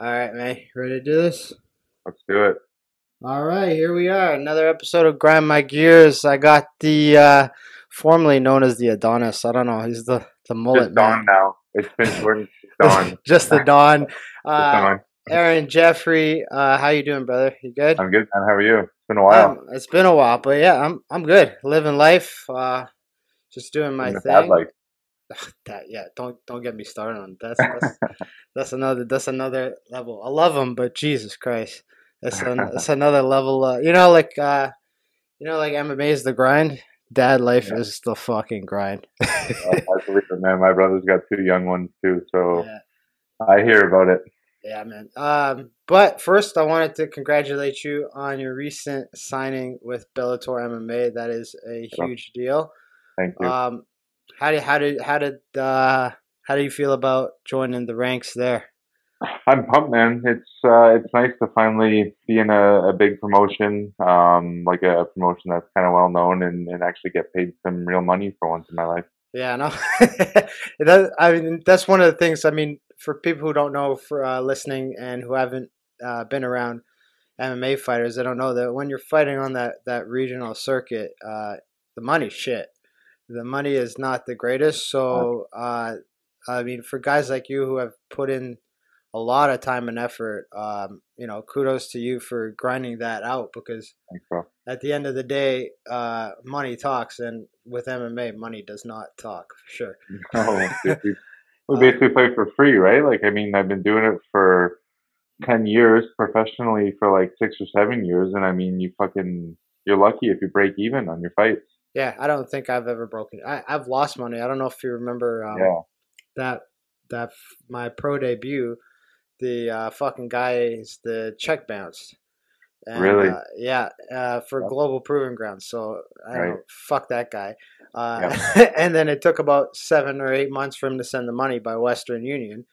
All right, man. Ready to do this? Let's do it. All right, here we are. Another episode of Grind My Gears. I got the uh formerly known as the Adonis. I don't know. He's the the mullet Just Dawn man. now. It's been to Dawn. Just the Don. Uh, Dawn. Aaron Jeffery, uh, how you doing, brother? You good? I'm good, man. How are you? It's been a while. Um, it's been a while, but yeah, I'm I'm good. Living life, uh, just doing my thing. life. that yeah, don't don't get me started on that's that's, that's another that's another level. I love them, but Jesus Christ, that's an, that's another level. Uh, you know, like uh, you know, like MMA is the grind. Dad life Yeah. is the fucking grind. I believe it, man. My brother's got two young ones too, so yeah, I hear about it. yeah, man. Um, but first, I wanted to congratulate you on your recent signing with Bellator MMA. That is a huge deal. Thank you. Um, how did how did how did uh, how do you feel about joining the ranks there? I'm pumped, man. It's uh, it's nice to finally be in a, a big promotion, um, like a, promotion that's kind of well known, and, and actually get paid some real money for once in my life. Yeah, no, that, I mean that's one of the things. I mean, for people who don't know, for uh, listening and who haven't uh, been around MMA fighters, they don't know that when you're fighting on that that regional circuit, uh, the money's shit. The money is not the greatest. So, uh, I mean, for guys like you who have put in a lot of time and effort, um, you know, kudos to you for grinding that out because Thanks, at the end of the day, uh, money talks, and with MMA, money does not talk for sure. No, we, we- we basically play for free, right? Like, I mean, I've been doing it for ten years professionally for like six or seven years, and I mean, you fucking, you're lucky if you break even on your fights. Yeah, I don't think I've ever broken. I, I've lost money. I don't know if you remember um, yeah, that that my pro debut. The uh, fucking guys, the check bounced. And, Really? Uh, yeah, uh, for Yep. Global Proving Grounds. So I don't Right. know, fuck that guy. Uh, and then it took about seven or eight months for him to send the money by Western Union,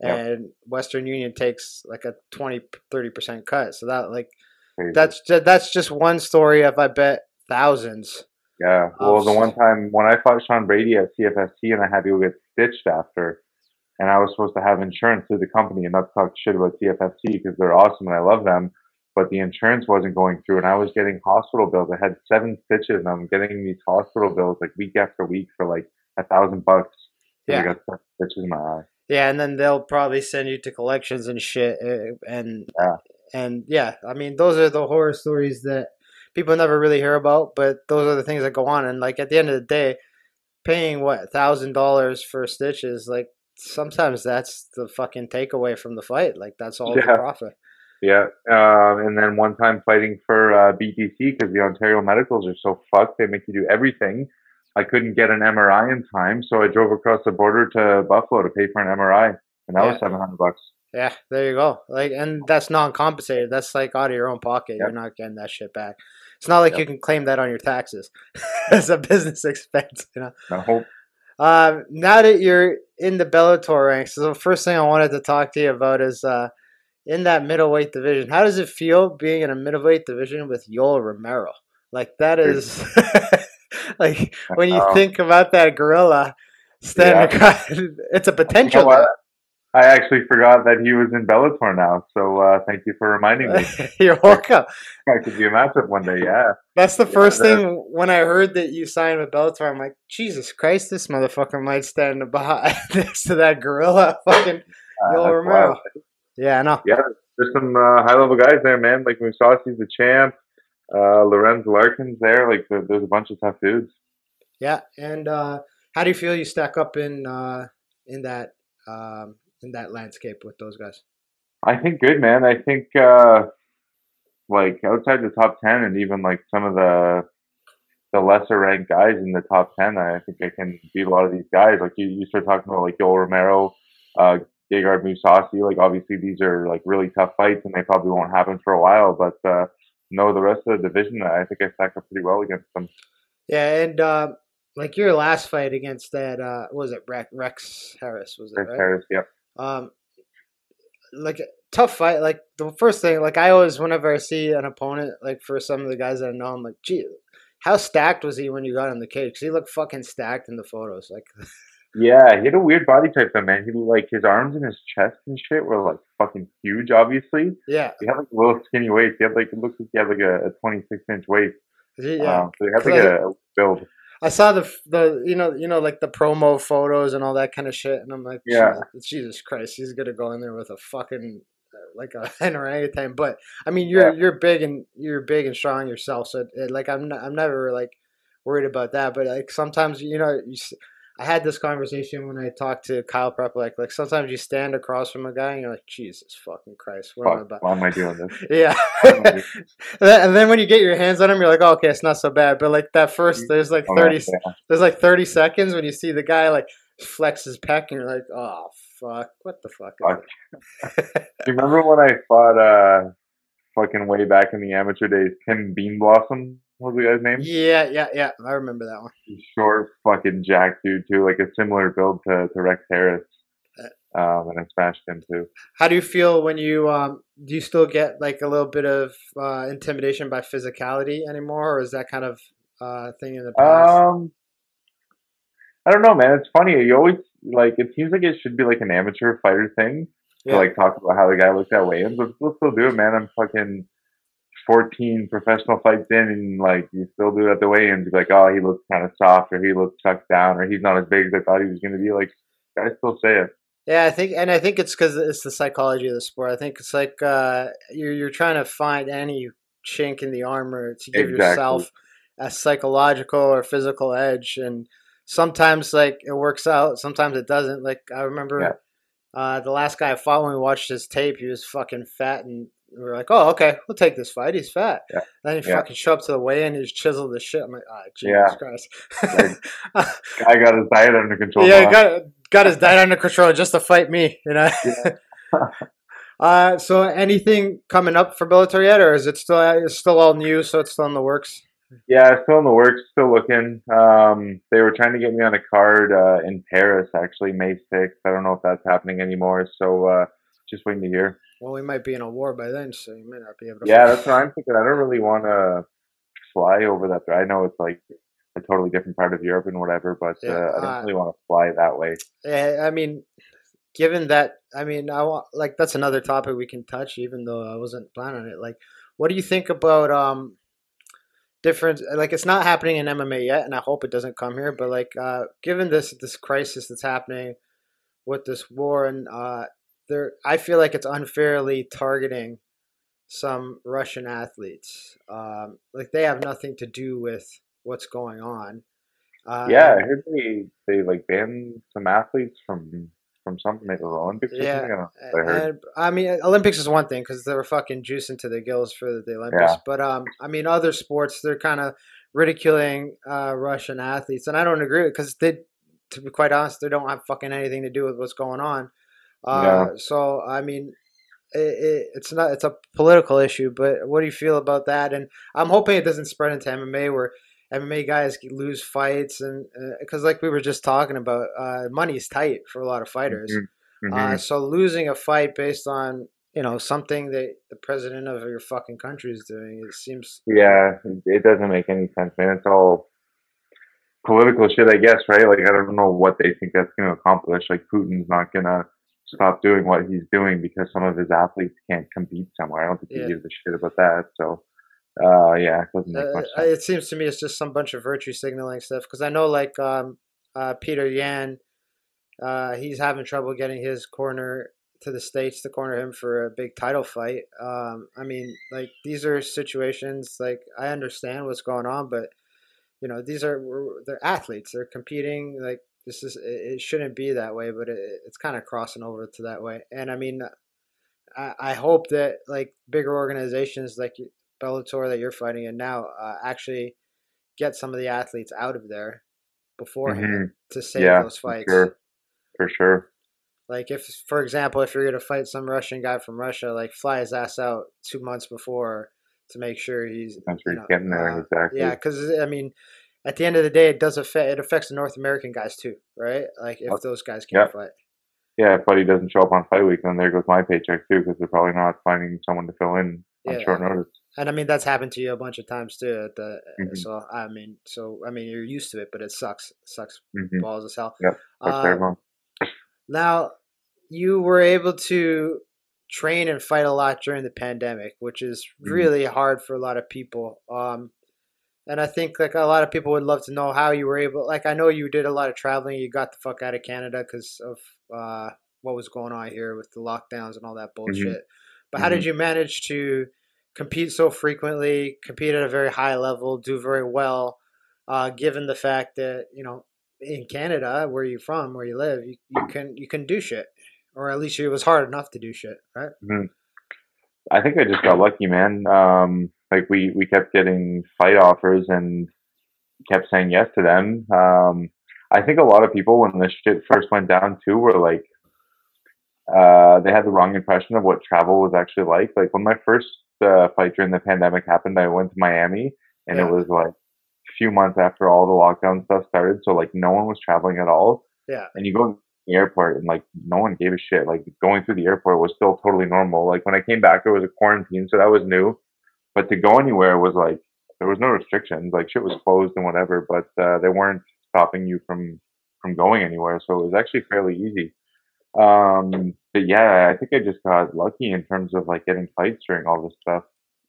Yep. and Western Union takes like a 20 30 percent cut. So that like crazy. that's that's just one story of I bet thousands. Yeah. Well, the one time when I fought Sean Brady at CFST and I had to go get stitched after, and I was supposed to have insurance through the company and not talk shit about CFST because they're awesome and I love them, but the insurance wasn't going through and I was getting hospital bills. I had seven stitches and I'm getting these hospital bills like week after week for like a thousand bucks. Yeah. I got stitches in my eye. Yeah, and then they'll probably send you to collections and shit, uh, and Yeah. and yeah, I mean those are the horror stories that people never really hear about, but those are the things that go on. And like at the end of the day, paying what thousand dollars for stitches, like sometimes that's the fucking takeaway from the fight. Like that's all the profit. Yeah, um, and then one time fighting for uh, BTC because the Ontario medicals are so fucked. They make you do everything. I couldn't get an MRI in time, so I drove across the border to Buffalo to pay for an MRI, and that Yeah. was seven hundred bucks. Yeah, there you go. Like, and that's non-compensated. That's like out of your own pocket. Yep. You're not getting that shit back. It's not like Yep. you can claim that on your taxes as a business expense. You know. I hope. Um, now that you're in the Bellator ranks, so the first thing I wanted to talk to you about is uh, in that middleweight division. How does it feel being in a middleweight division with Yoel Romero? Like that is like when you Um, think about that gorilla standing across, it's a potential. You know? I actually forgot that he was in Bellator now, so uh, thank you for reminding me. You're welcome. I could be a matchup one day. Yeah, That's the first that- thing when I heard that you signed with Bellator. I'm like, Jesus Christ, this motherfucker might stand behind next to that gorilla. Fucking uh, Yoel that's Romero. wild. yeah, I know. Yeah, there's some uh, high level guys there, man. Like Mousasi's the champ. Uh, Lorenz Larkin's there. Like there, there's a bunch of tough dudes. Yeah, and uh, how do you feel you stack up in uh, in that um, in that landscape with those guys? I think good, man. I think uh, like outside the top ten, and even like some of the the lesser ranked guys in the top ten, I think I can beat a lot of these guys. Like you, you start talking about like Yoel Romero, uh, Gegard Mousasi. Like obviously these are like really tough fights, and they probably won't happen for a while. But uh, no, the rest of the division, I think I stack up pretty well against them. Yeah, and uh, like your last fight against that, uh, what was it Rex, Rex Harris? Was it Chris right? Harris, yep. Um, like tough fight. Like the first thing, like I always, whenever I see an opponent, like for some of the guys that I know, I'm like, gee, how stacked was he when you got in the cage? Because he looked fucking stacked in the photos. Like, Yeah, he had a weird body type though, man. He like his arms and his chest and shit were like fucking huge. Obviously, Yeah, he had like a little skinny waist. He had like it looks like he had like a, a 26 inch waist. yeah. Um, so he had like a, a build. I saw the the you know you know like the promo photos and all that kind of shit, and I'm like, Yeah. Jesus, Christ, he's gonna go in there with a fucking uh, like a an orangutan. But I mean, you're Yeah. you're big and you're big and strong yourself, so it, it, like I'm not, I'm never like worried about that. But like sometimes you know you. I had this conversation when I talked to Kyle Prep. Like, like sometimes you stand across from a guy and you're like, Jesus fucking Christ, what am I about? why am I doing this? Yeah. Why am I doing- and then when you get your hands on him, you're like, oh, okay, it's not so bad. But like that first, there's like Oh, thirty, yeah. there's like thirty seconds when you see the guy like flex his pec, and you're like, oh fuck, what the fuck? Fuck. Do you remember when I fought uh fucking way back in the amateur days? Tim Bean Blossom was the guy's name. Yeah, yeah, yeah. I remember that one. Short, fucking jack dude too, like a similar build to, to Rex Harris. Um, and I smashed him too. How do you feel when you um? Do you still get like a little bit of uh, intimidation by physicality anymore, or is that kind of uh thing in the past? Um, I don't know, man. It's funny. You always like. It seems like it should be like an amateur fighter thing Yeah. to like talk about how the guy looked at weigh-ins, but we'll still do it, man. I'm fucking 14 professional fights in, and like you still do it at the weigh-ins. Like, oh, he looks kind of soft, or he looks sucked down, or he's not as big as I thought he was gonna be. Like, guys still say it. Yeah, I think, and I think it's because it's the psychology of the sport. I think it's like uh, you're you're trying to find any chink in the armor to give Exactly. yourself a psychological or physical edge, and sometimes like it works out, sometimes it doesn't. Like I remember Yeah. uh, the last guy I fought when we watched his tape, he was fucking fat, and we were like, "Oh, okay, we'll take this fight. He's fat." Yeah. Then he Yeah. fucking show up to the weigh in, he's chiseled the shit. I'm like, "Ah, Jesus Yeah. Christ!" Guy got his diet under control. yeah, got got his diet under control just to fight me, you know. uh, so anything coming up for Bellator yet, or is it still it's still all new? So it's still in the works. Yeah, it's still in the works, still looking. Um, they were trying to get me on a card uh, in Paris, actually, May 6th. I don't know if that's happening anymore, so uh, just waiting to hear. Well, we might be in a war by then, so you may not be able to. Yeah, that's what I'm thinking. I don't really want to fly over that. I know it's like a totally different part of Europe and whatever, but Yeah, uh, I don't uh, really want to fly that way. Yeah, I mean, given that, I mean, I want like that's another topic we can touch, even though I wasn't planning on it. Like, what do you think about um different? Like, it's not happening in MMA yet, and I hope it doesn't come here. But like, uh, given this this crisis that's happening with this war, and uh, there, I feel like it's unfairly targeting some Russian athletes. Um, like they have nothing to do with what's going on. Uh, yeah, I heard they, they like banned some athletes from from something, maybe the Olympics Yeah. I don't know what I heard. And, I mean, Olympics is one thing because they were fucking juicing to the gills for the Olympics. Yeah. But um, I mean, other sports they're kind of ridiculing uh, Russian athletes, and I don't agree with because they, to be quite honest, they don't have fucking anything to do with what's going on. Uh, So I mean, it, it, it's not it's a political issue, but what do you feel about that? And I'm hoping it doesn't spread into MMA where. MMA guys lose fights, and because like we were just talking about, uh, money's tight for a lot of fighters. Mhm. Uh, so losing a fight based on you know something that the president of your fucking country is doing, it seems. Yeah, it- it doesn't make any sense, man. It's all political shit, I guess, right? Like, I don't know what they think that's going to accomplish. Like, Putin's not going to stop doing what he's doing because some of his athletes can't compete somewhere. I don't think Yeah. he gives a shit about that. So, uh, yeah, it doesn't make Uh, much uh, sense. it seems to me it's just some bunch of virtue signaling stuff because I know like um, uh, Petr Yan, uh, he's having trouble getting his corner to the states to corner him for a big title fight. Um, I mean, like these are situations like I understand what's going on, but you know these are they're athletes. They're competing. Like this is it, it shouldn't be that way, but it, it's kind of crossing over to that way. And I mean, I, I hope that like bigger organizations like Bellator that you're fighting in now uh, actually get some of the athletes out of there beforehand to save Mm-hmm. Yeah, those for fights. sure. For sure. Like if, for example, if you're gonna fight some Russian guy from Russia, like fly his ass out two months before to make sure he's sure you he's know, getting there. uh, exactly. yeah, because I mean, at the end of the day, it does affect it affects the North American guys too, right? Like if Oh, those guys can't yeah. fight. Yeah, if Buddy doesn't show up on fight week, then there goes my paycheck too, because they're probably not finding someone to fill in on Yeah. short notice. And I mean that's happened to you a bunch of times too. At the Mhm. so I mean so I mean you're used to it, but it sucks sucks hmm balls as hell. Yep, That's Uh, terrible. now you were able to train and fight a lot during the pandemic, which is Mhm. really hard for a lot of people. Um, and I think like a lot of people would love to know how you were able. Like I know you did a lot of traveling. You got the fuck out of Canada because of uh, what was going on here with the lockdowns and all that bullshit. But how did you manage to compete so frequently, compete at a very high level, do very well, uh, given the fact that you know in Canada, where you from, where you live, you, you can you can do shit, or at least it was hard enough to do shit, right? Mhm. I think I just got lucky, man. Um, like we we kept getting fight offers and kept saying yes to them. Um, I think a lot of people when this shit first went down too were like, uh, they had the wrong impression of what travel was actually like. Like when my first uh, fight during the pandemic happened, I went to Miami, and Yeah. it was like a few months after all the lockdown stuff started, so like no one was traveling at all. Yeah. And you go to the airport and like no one gave a shit. Like going through the airport was still totally normal. Like when I came back, there was a quarantine, so that was new. But to go anywhere was like there was no restrictions. Like shit was closed and whatever, but uh, they weren't stopping you from from going anywhere. So it was actually fairly easy. Um, but yeah, I think I just got lucky in terms of like getting fights during all this stuff.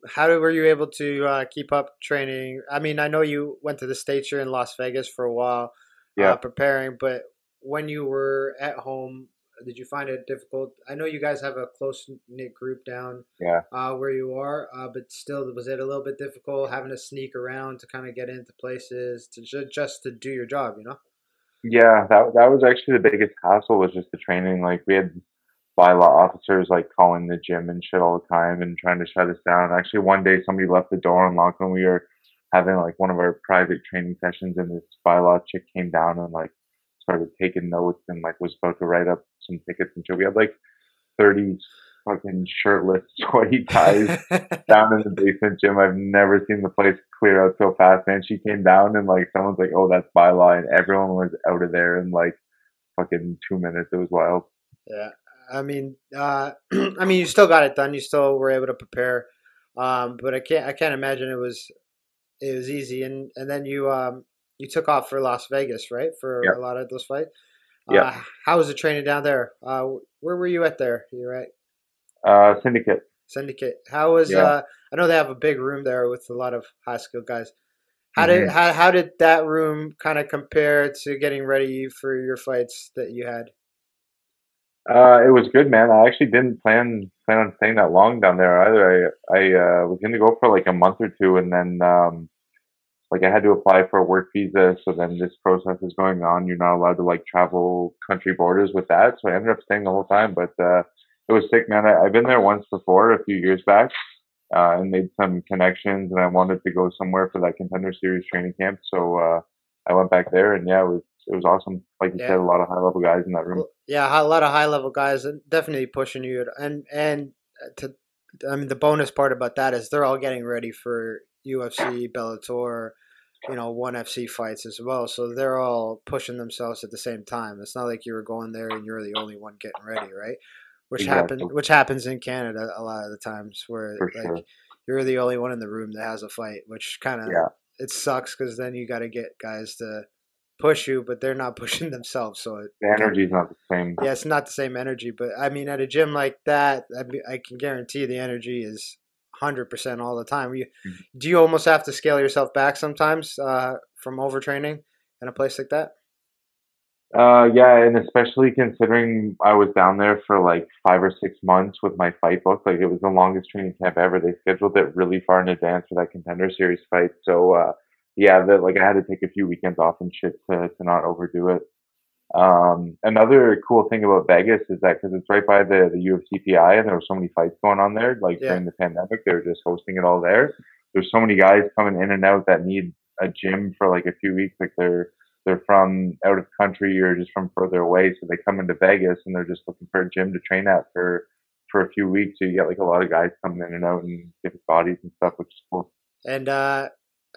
How were you able to uh, keep up training? I mean, I know you went to the states. You're in Las Vegas for a while, Yeah. uh, preparing. But when you were at home, did you find it difficult? I know you guys have a close knit group down Yeah. uh, where you are, uh, but still, was it a little bit difficult having to sneak around to kind of get into places to ju- just to do your job? You know? Yeah, that that was actually the biggest hassle was just the training. Like we had bylaw officers like calling the gym and shit all the time and trying to shut us down. Actually, one day somebody left the door unlocked when we were having like one of our private training sessions, and this bylaw chick came down and like started taking notes and like was about to write up some tickets and shit. We had like thirty fucking shirtless, sweaty guys down in the basement gym. I've never seen the place clear out so fast, man. She came down and like someone's like, "Oh, that's bylaw," and everyone was out of there in like fucking two minutes. It was wild. Yeah, I mean, uh, I mean, you still got it done. You still were able to prepare, um, but I can't. I can't imagine it was it was easy. And and then you um you took off for Las Vegas, right? For Yep. a lot of those fights. Yep. Uh, how was the training down there? Uh, where were you at there? You right? Uh, syndicate. Syndicate. How was? Yeah. Uh, I know they have a big room there with a lot of high skilled guys. How Mm-hmm. did how, how did that room kind of compare to getting ready for your fights that you had? Uh, it was good, man. I actually didn't plan plan on staying that long down there either. I I uh, was gonna go for like a month or two, and then um, like I had to apply for a work visa. So then this process is going on. You're not allowed to like travel country borders with that. So I ended up staying the whole time. But uh, it was sick, man. I, I've been there once before, a few years back, uh, and made some connections. And I wanted to go somewhere for that contender series training camp. So uh, I went back there, and yeah, it was it was awesome. Like you Yeah. said, a lot of high level guys in that room. Yeah, a lot of high level guys definitely pushing you. And and uh, to, I mean, the bonus part about that is they're all getting ready for UFC, Bellator, you know, ONE FC fights as well. So they're all pushing themselves at the same time. It's not like you were going there and you're the only one getting ready, right? Which Exactly. happen, which happens in Canada a lot of the times, where For like sure. you're the only one in the room that has a fight, which kind of Yeah. it sucks because then you got to get guys to push you, but they're not pushing themselves, so it The energy's not the same. yeah, it's not the same energy, but I mean, at a gym like that, I, I can guarantee the energy is hundred percent all the time. You, Mhm. do you almost have to scale yourself back sometimes uh, from overtraining in a place like that? Uh, yeah, and especially considering I was down there for like five or six months with my fight book. Like it was the longest training camp ever. They scheduled it really far in advance for that contender series fight. So uh, yeah, that like I had to take a few weekends off and shit to to not overdo it. Um, another cool thing about Vegas is that because it's right by the the UFCPI and there were so many fights going on there. Like Yeah. during the pandemic, they were just hosting it all there. There's so many guys coming in and out that need a gym for like a few weeks. Like they're they're from out of country or just from further away, so they come into Vegas and they're just looking for a gym to train at for for a few weeks. So you get like a lot of guys coming in and out and different bodies and stuff, which is cool. And uh,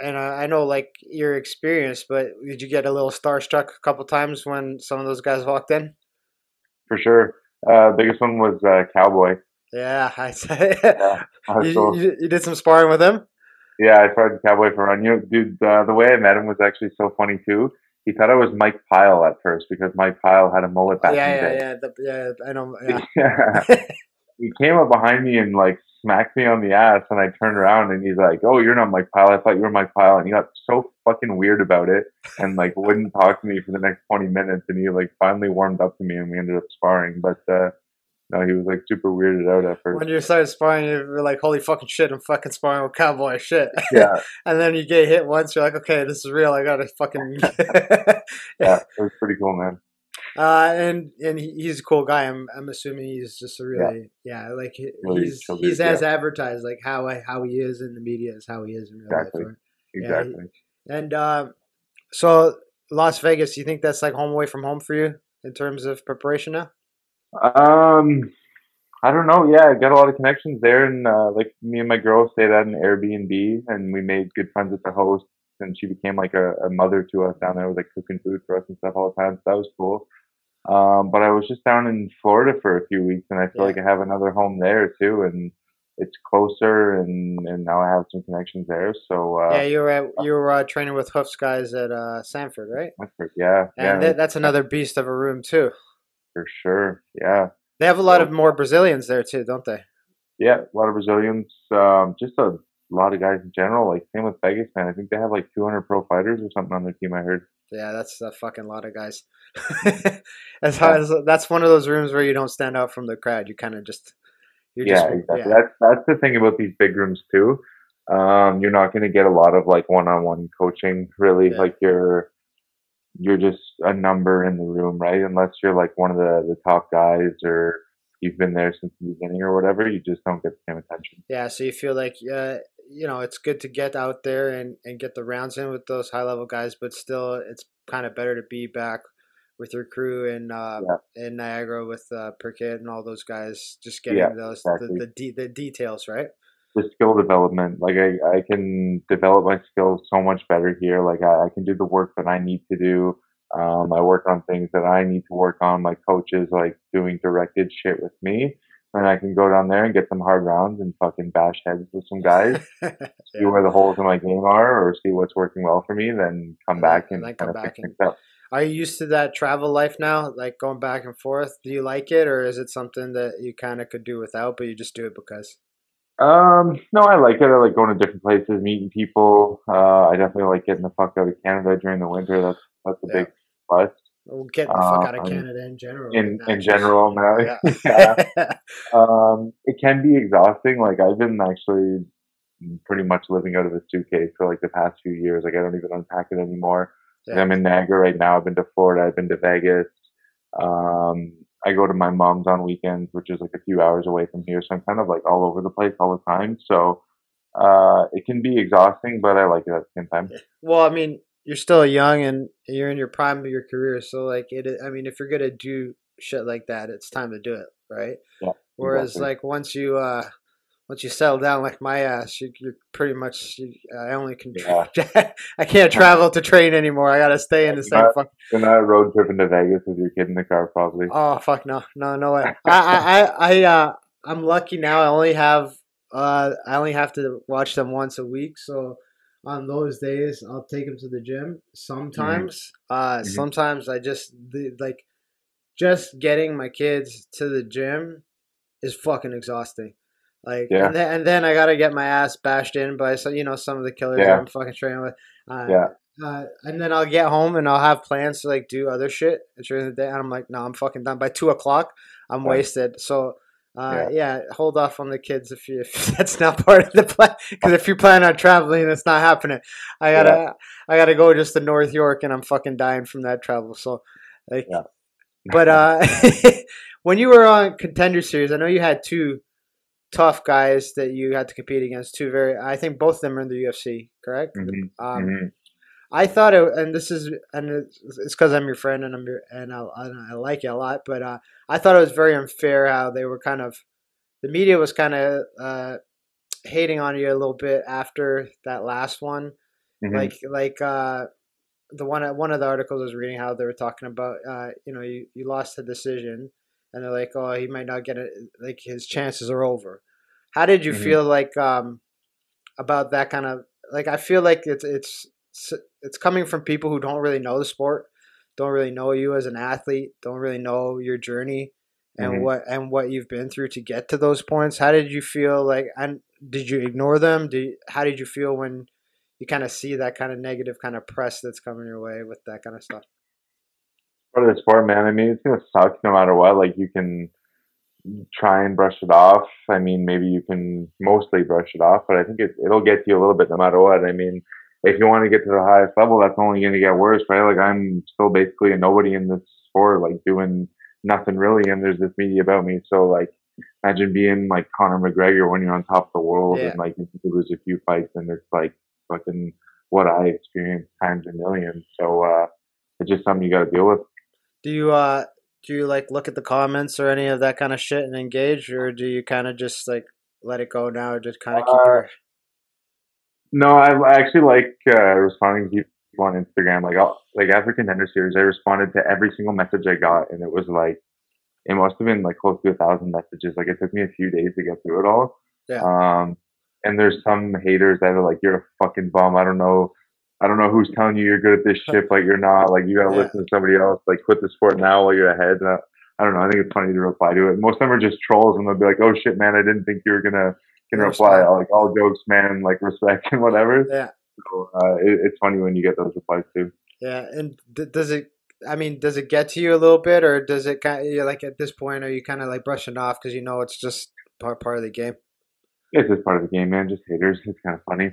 and uh, I know like your experience, but did you get a little starstruck a couple times when some of those guys walked in? For sure. Uh, biggest one was uh, Cowboy. Yeah, I say. Yeah, I you, you, you did some sparring with him. yeah, I started Cowboy for Run. You know, dude, uh, the way I met him was actually so funny too. He thought I was Mike Pyle at first because Mike Pyle had a mullet back yeah, in the yeah, day. yeah, the, yeah. I know. Yeah. Yeah. he came up behind me and like smacked me on the ass, and I turned around and he's like, "Oh, you're not Mike Pyle. I thought you were Mike Pyle." And he got so fucking weird about it, and like wouldn't talk to me for the next twenty minutes. And he like finally warmed up to me, and we ended up sparring. But uh no, he was like super weirded out at first. when you started sparring, you were like, "Holy fucking shit! I'm fucking sparring with cowboy shit." Yeah, and then you get hit once, you're like, "Okay, this is real. I gotta fucking." yeah, it was pretty cool, man. Uh, and and he's a cool guy. I'm I'm assuming he's just a really yeah, like he- Really he's he's dude, as advertised. Like how I, how he is in the media is how he is in real Exactly. life. Yeah, he- Exactly. And uh, so Las Vegas, you think that's like home away from home for you in terms of preparation now? Um, I don't know. Yeah, I got a lot of connections there, and uh, like me and my girl stayed at an Airbnb, and we made good friends with the host, and she became like a, a mother to us down there, with like cooking food for us and stuff all the time. So that was cool. Um, but I was just down in Florida for a few weeks, and I feel Yeah. like I have another home there too, and it's closer, and and now I have some connections there. So uh, yeah, you were at, you were uh, training with Hooft's guys at uh, Sanford, right? Medford, yeah, yeah, And that's another beast of a room too. for sure, yeah. They have a lot So- of more Brazilians there too, don't they? Yeah, a lot of Brazilians. Um, just a lot of guys in general. Like same with Vegas, man. I think they have like 200 pro fighters or something on their team. I heard. Yeah, that's a fucking lot of guys. as hard as that's one of those rooms where you don't stand out from the crowd. You kind of just you're yeah, just exactly. yeah. That's that's the thing about these big rooms too. Um, you're not going to get a lot of like one-on-one coaching. Really, Yeah. like you're you're just a number in the room, right? Unless you're like one of the the top guys or you've been there since the beginning or whatever, you just don't get the same attention. Yeah, so you feel like uh, you know it's good to get out there and, and get the rounds in with those high level guys, but still it's kind of better to be back with your crew in uh, in Niagara with uh, Perkett and all those guys, just getting Yeah, those exactly. the the, de- the details right. the skill development. Like I, I can develop my skills so much better here. Like I, I can do the work that I need to do. Um, I work on things that I need to work on. My coach is like doing directed shit with me. And I can go down there and get some hard rounds and fucking bash heads with some guys, see where the holes in my game are or see what's working well for me, then come back and and come back and-. Are you used to that travel life now, like going back and forth? Do you like it, or is it something that you kind of could do without, but you just do it because? Um, no, I like it. I like going to different places, meeting people. Uh, I definitely like getting the fuck out of Canada during the winter. That's that's a Yeah. big plus. Well, getting the fuck Uh, out of Canada in general. in in general now. Yeah. um, it can be exhausting. Like I've been actually pretty much living out of a suitcase for like the past few years. Like I don't even unpack it anymore. Yeah. I'm in Niagara right now. I've been to Florida. I've been to Vegas. Um, I go to my mom's on weekends, which is like a few hours away from here. So I'm kind of like all over the place all the time. So uh, it can be exhausting, but I like it at the same time. Well, I mean, you're still young and you're in your prime of your career, so like it. I mean, if you're gonna do shit like that, it's time to do it, right? Yeah, Whereas, exactly. like once you uh once you settle down, like my ass, you, you're pretty much. You, I only can. I can't travel to train anymore. I gotta stay in the same Not-. You're not road tripping to Vegas with your kid in the car, probably. Oh fuck no, no, no way. I, I, I, I, uh, I'm lucky now. I only have, uh, I only have to watch them once a week. So on those days, I'll take them to the gym. Sometimes, uh, Mhm. sometimes I just the, like, just getting my kids to the gym is fucking exhausting. Like, Yeah. and then and then I gotta get my ass bashed in by so you know some of the killers that Yeah. I'm fucking training with. Uh, Yeah. uh, and then I'll get home and I'll have plans to like do other shit during the day. And I'm like, no, I'm fucking done. By two o'clock, I'm Right. wasted. So, uh, yeah. hold off on the kids if you if that's not part of the plan. Because if you plan on traveling, it's not happening. I gotta I gotta go just to North York, and I'm fucking dying from that travel. So, like, Yeah. but uh, when you were on Contender Series, I know you had two tough guys that you had to compete against. Two very, I think both of them are in the UFC, correct? Mhm, Um, mhm. I thought it, and this is, and it's because I'm your friend and I'm your, and I, I, I like you a lot, but uh, I thought it was very unfair how they were kind of, the media was kind of uh, hating on you a little bit after that last one, Mhm. like like uh, the one one of the articles I was reading how they were talking about, uh, you know, you, you lost the decision, and they're like, oh, he might not get it. Like his chances are over. How did you Mhm. feel like um, about that kind of like? I feel like it's it's it's coming from people who don't really know the sport, don't really know you as an athlete, don't really know your journey and Mhm. what and what you've been through to get to those points. How did you feel like? And did you ignore them? Do you, how did you feel when you kind of see that kind of negative kind of press that's coming your way with that kind of stuff? part of the sport, man. I mean, it's gonna suck no matter what. Like you can try and brush it off. I mean, maybe you can mostly brush it off, but I think it, it'll get to you a little bit no matter what. I mean, if you want to get to the highest level, that's only going to get worse, right? Like I'm still basically a nobody in this sport, like doing nothing really, and there's this media about me. So like, imagine being like Conor McGregor when you're on top of the world Yeah. and like you lose a few fights, and it's like fucking what I experienced times a million. So uh, it's just something you got to deal with. Do you uh do you like look at the comments or any of that kind of shit and engage, or do you kind of just like let it go now, or just kind of keep Uh, your No, I, I actually like uh, responding to people on Instagram. Like, I'll, like after Contender Series, I responded to every single message I got, and it was like, it must have been like close to a thousand messages. Like, it took me a few days to get through it all. Yeah. Um, and there's some haters that are like, "You're a fucking bum." I don't know. I don't know who's telling you you're good at this shit. Like, you're not. Like, you gotta Yeah. listen to somebody else. Like, quit the sport now while you're ahead. And I, I don't know. I think it's funny to reply to it. Most of them are just trolls, and they'll be like, "Oh shit, man! I didn't think you were gonna." Can reply respect. like all jokes, man, like respect and whatever. yeah So, uh, it, it's funny when you get those replies too. yeah. And d- does it? I mean, does it get to you a little bit, or does it kind of like at this point, are you kind of like brushing off because you know it's just part part of the game? It's just part of the game, man. Just haters. It's kind of funny.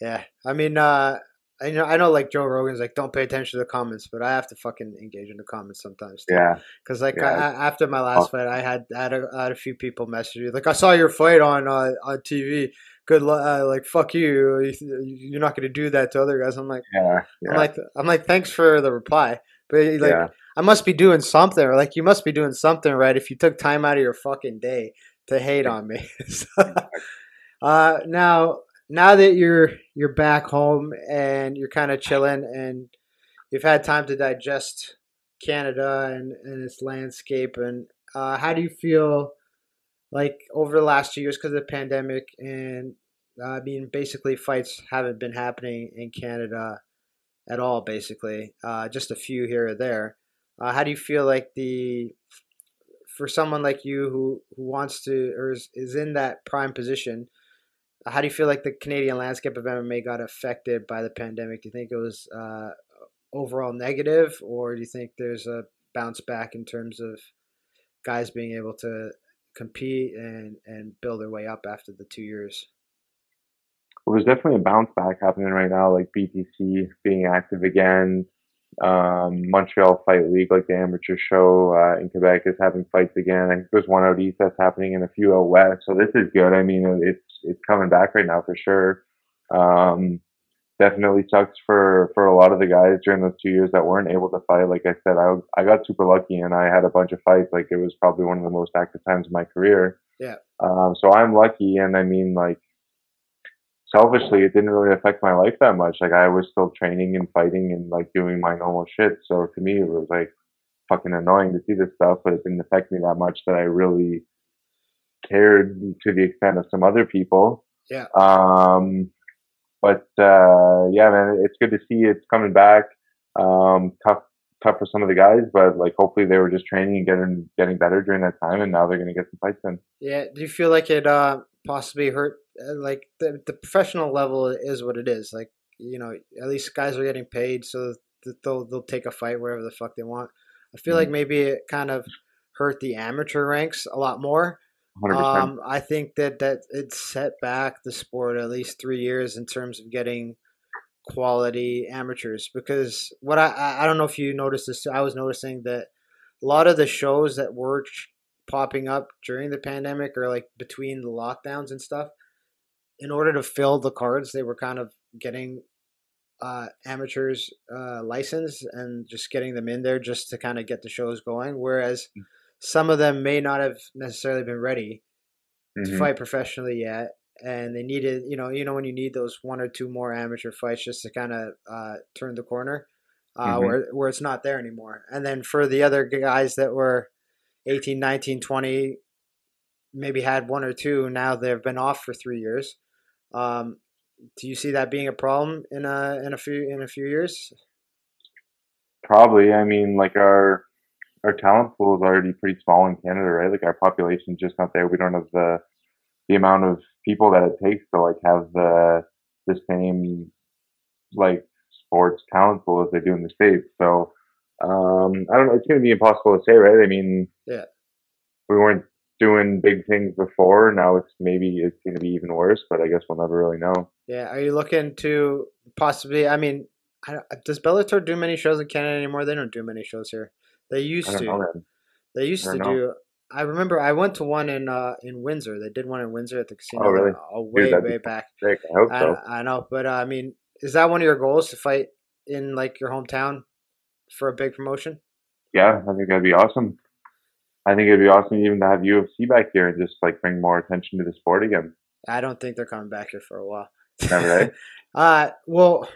Yeah, I mean, uh, I know, I know, like Joe Rogan's like, don't pay attention to the comments, but I have to fucking engage in the comments sometimes. too. Yeah, Because like Yeah. I, after my last fight, I had I had a, I had a few people message me like I saw your fight on uh, on TV. Good luck. Uh, like fuck you. You- You're not going to do that to other guys. I'm like yeah, yeah. I'm like I'm like thanks for the reply, but like yeah. I must be doing something. Or like you must be doing something right if you took time out of your fucking day to hate on me. So, uh, now now that you're you're back home and you're kind of chilling and you've had time to digest Canada and, and its landscape and uh, how do you feel like over the last two years because of the pandemic and uh, I mean basically fights haven't been happening in Canada at all basically uh, just a few here or there. Uh, how do you feel like the for someone like you who who wants to or is, is in that prime position how do you feel like the Canadian landscape of MMA got affected by the pandemic? Do you think it was uh, overall negative, or do you think there's a bounce back in terms of guys being able to compete and, and build their way up after the two years? Well, there's definitely a bounce back happening right now, like BTC being active again. Um, Montreal Fight League, like the amateur show uh, in Quebec, is having fights again. I think there's one out east that's happening and a few out west. So this is good. I mean, it's it's coming back right now for sure. Um, definitely sucks for for a lot of the guys during those two years that weren't able to fight. Like I said, I I got super lucky and I had a bunch of fights. Like it was probably one of the most active times of my career. Yeah. Um, so I'm lucky, and I mean, like selfishly, it didn't really affect my life that much. Like I was still training and fighting and like doing my normal shit. So to me, it was like fucking annoying to see this stuff, but it didn't affect me that much that I really cared to the extent of some other people. Yeah. Um, but uh, yeah, man, it's good to see it's coming back. Um, tough, tough for some of the guys, but like hopefully they were just training and getting getting better during that time, and now they're gonna get some fights in. Yeah. Do you feel like it uh, possibly hurt? Uh, like the the professional level is what it is. Like you know, at least guys are getting paid, so they'll they'll take a fight wherever the fuck they want. I feel like maybe it kind of hurt the amateur ranks a lot more. 100%. Um, I think that that it set back the sport at least three years in terms of getting quality amateurs. Because what I I don't know if you noticed this, I was noticing that a lot of the shows that were ch- popping up during the pandemic or like between the lockdowns and stuff, in order to fill the cards, they were kind of getting uh, amateurs uh, licensed and just getting them in there just to kind of get the shows going. Whereas some of them may not have necessarily been ready to Mhm. fight professionally yet, and they needed, you know, you know when you need those one or two more amateur fights just to kind of uh, turn the corner, uh, Mhm. where where it's not there anymore. And then for the other guys that were 18, 19, 20, maybe had one or two. Now they've been off for three years. Um, do you see that being a problem in a in a few in a few years? Probably. I mean, like our our talent pool is already pretty small in Canada, right? Like our population's just not there. We don't have the the amount of people that it takes to like have the the same like sports talent pool as they do in the states. So um, I don't know. It's going to be impossible to say, right? I mean, yeah, we weren't doing big things before. Now it's maybe it's going to be even worse, but I guess we'll never really know. Yeah, are you looking to possibly? I mean, does Bellator do many shows in Canada anymore? They don't do many shows here. They used to. Know, they used to know. do. I remember I went to one in uh, in Windsor. They did one in Windsor at the casino. Oh, really? Uh, way Dude, way back. Sick. I hope so. I, I know, but uh, I mean, is that one of your goals to fight in like your hometown for a big promotion? Yeah, I think that'd be awesome. I think it'd be awesome even to have UFC back here and just like bring more attention to the sport again. I don't think they're coming back here for a while. Never, right? uh, well,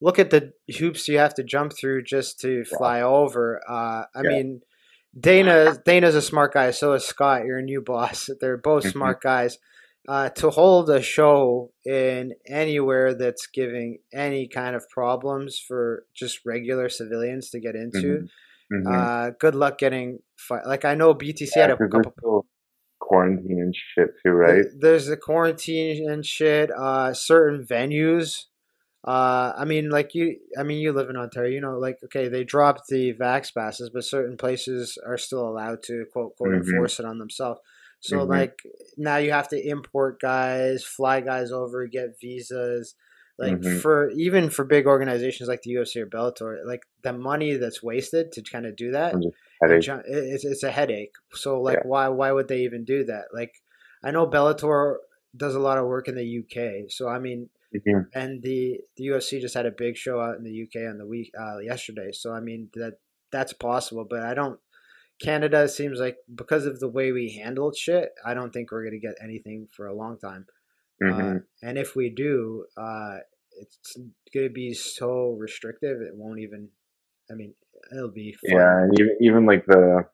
look at the hoops you have to jump through just to fly over. Uh, I yeah. mean, Dana Dana's a smart guy. So is Scott, your new boss. They're both mm-hmm. smart guys. Uh, to hold a show in anywhere that's giving any kind of problems for just regular civilians to get into, mm-hmm. Mm-hmm. Uh, good luck getting. Fi- like I know BTC yeah, had a couple quarantine and shit too, right? There's the quarantine and shit. Uh, certain venues uh, I mean, like you, I mean, you live in Ontario, you know, like, okay, they dropped the vax passes, but certain places are still allowed to quote, quote, mm-hmm. enforce it on themselves. So, mm-hmm. like, now you have to import guys, fly guys over, get visas. Like, mm-hmm. for even for big organizations like the UFC or Bellator, like, the money that's wasted to kind of do that, it's, it's a headache. So, like, yeah. why, why would they even do that? Like, I know Bellator does a lot of work in the UK. So, I mean, Mm-hmm. And the the UFC just had a big show out in the UK on the week uh, yesterday. So I mean that that's possible, but I don't. Canada seems like because of the way we handled shit, I don't think we're gonna get anything for a long time. Uh, mm-hmm. Uh, and if we do, uh, it's gonna be so restrictive. It won't even. I mean, it'll be. Fun. Yeah, even even like the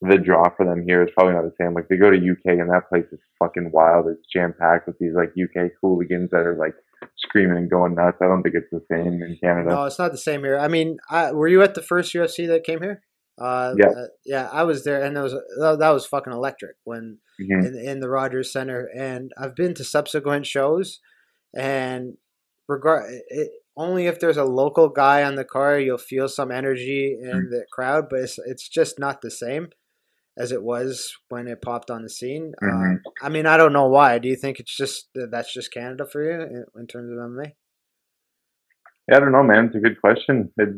the draw for them here is probably not the same. Like they go to UK and that place is fucking wild. It's jam packed with these like UK hooligans that are like screaming and going nuts. I don't think it's the same in Canada. No, it's not the same here. I mean, I, were you at the first UFC that came here? Uh, yeah, uh, yeah, I was there, and that was that was fucking electric when mm-hmm. in, in the Rogers Centre. And I've been to subsequent shows, and regard it, only if there's a local guy on the car, you'll feel some energy in mm-hmm. the crowd, but it's it's just not the same as it was when it popped on the scene. Mm-hmm. Uh, I mean, I don't know why. Do you think it's just that's just Canada for you in, in terms of MMA? Yeah, I don't know, man. It's a good question. It,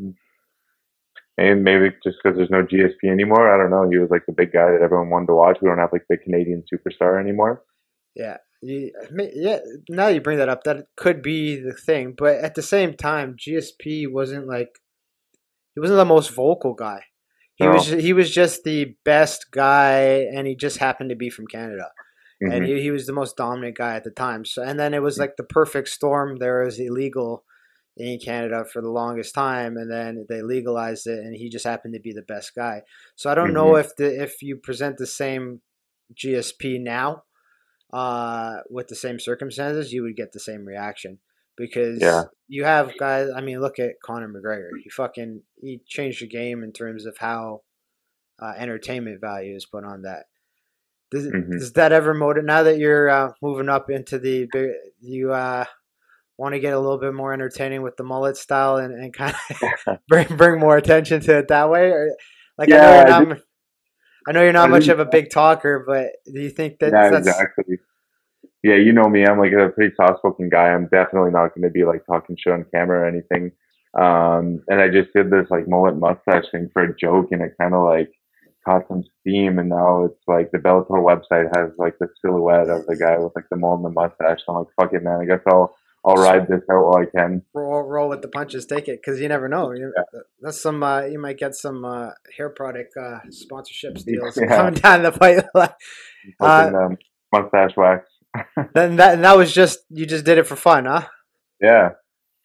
and maybe just because there's no GSP anymore. I don't know. He was like the big guy that everyone wanted to watch. We don't have like the Canadian superstar anymore. Yeah, yeah. Now you bring that up, that could be the thing. But at the same time, GSP wasn't like he wasn't the most vocal guy. He oh. was he was just the best guy, and he just happened to be from Canada, mm-hmm. and he, he was the most dominant guy at the time. So, and then it was like the perfect storm. There was illegal in Canada for the longest time, and then they legalized it, and he just happened to be the best guy. So I don't mm-hmm. know if the if you present the same GSP now, uh, with the same circumstances, you would get the same reaction because yeah. you have guys. I mean, look at Conor McGregor. He fucking he changed the game in terms of how uh, entertainment value is put on that. Does, mm-hmm. does that ever motivate? Now that you're uh, moving up into the big, you uh, want to get a little bit more entertaining with the mullet style and, and kind of bring bring more attention to it that way. Or, like yeah, I know you're not, I, I know you're not much of a big talker, but do you think that that's exactly? Yeah, you know me. I'm like a pretty soft spoken guy. I'm definitely not going to be like talking shit on camera or anything. Um, and I just did this like mullet mustache thing for a joke, and it kind of like caught some steam. And now it's like the Bellator website has like the silhouette of the guy with like the mullet and the mustache. So I'm like, fuck it, man. I guess I'll I'll ride this out while I can. Roll, roll with the punches, take it, because you never know. You, yeah. That's some. Uh, you might get some uh, hair product uh, sponsorship deals yeah. coming down the pipe. uh, um, mustache wax then that and that was just you just did it for fun, huh? Yeah,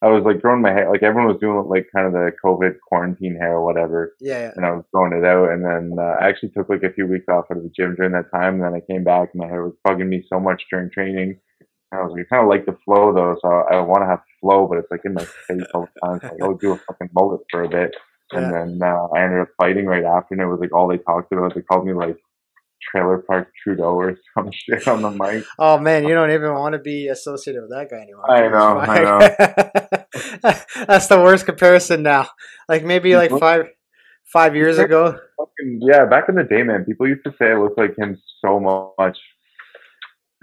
I was like growing my hair, like everyone was doing like kind of the COVID quarantine hair or whatever, Yeah, yeah. and I was growing it out. And then uh, I actually took like a few weeks off out of the gym during that time. And then I came back, and my hair was bugging me so much during training. And I was like, I kind of like the flow though, so I want to have flow, but it's like in my face all the time. So like, I'll do a fucking mullet for a bit, and Yeah. then uh, I ended up fighting right after, and it was like all they talked about. They called me like Trailer Park Trudeau or some shit on the mic. Oh man, you don't even want to be associated with that guy anymore. I know, I know. That's the worst comparison now. Like maybe like five five years ago. Fucking yeah, back in the day, man, people used to say I looked like him so much.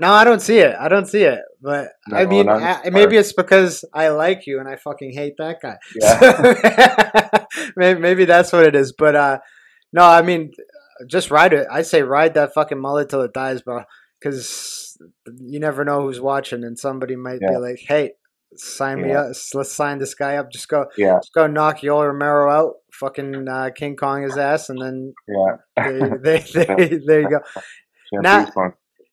No, I don't see it. I don't see it. But I mean, I, maybe it's because I like you and I fucking hate that guy. Yeah. maybe, maybe that's what it is. But uh, no, I mean, just ride it. I say ride that fucking mullet till it dies, bro. Because you never know who's watching, and somebody might be like, "Hey, sign me Yeah. up. Let's sign this guy up. Just go, Yeah, just go knock Yoel Romero out, fucking uh, King Kong his ass, and then yeah. they, they, they, there you go." Now-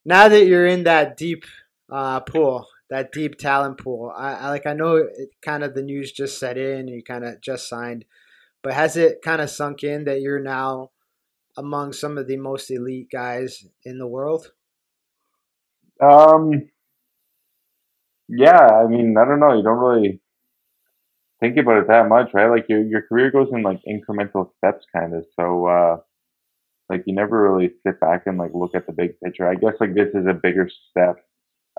now that you're in that deep uh, pool, that deep talent pool, I, I like I know it kind of the news just set in, and you kind of just signed, but has it kind of sunk in that you're now among some of the most elite guys in the world? Um, yeah, I mean, I don't know. You don't really think about it that much, right? Like your your career goes in like incremental steps, kind of. So, uh, like you never really sit back and like look at the big picture. I guess like this is a bigger step,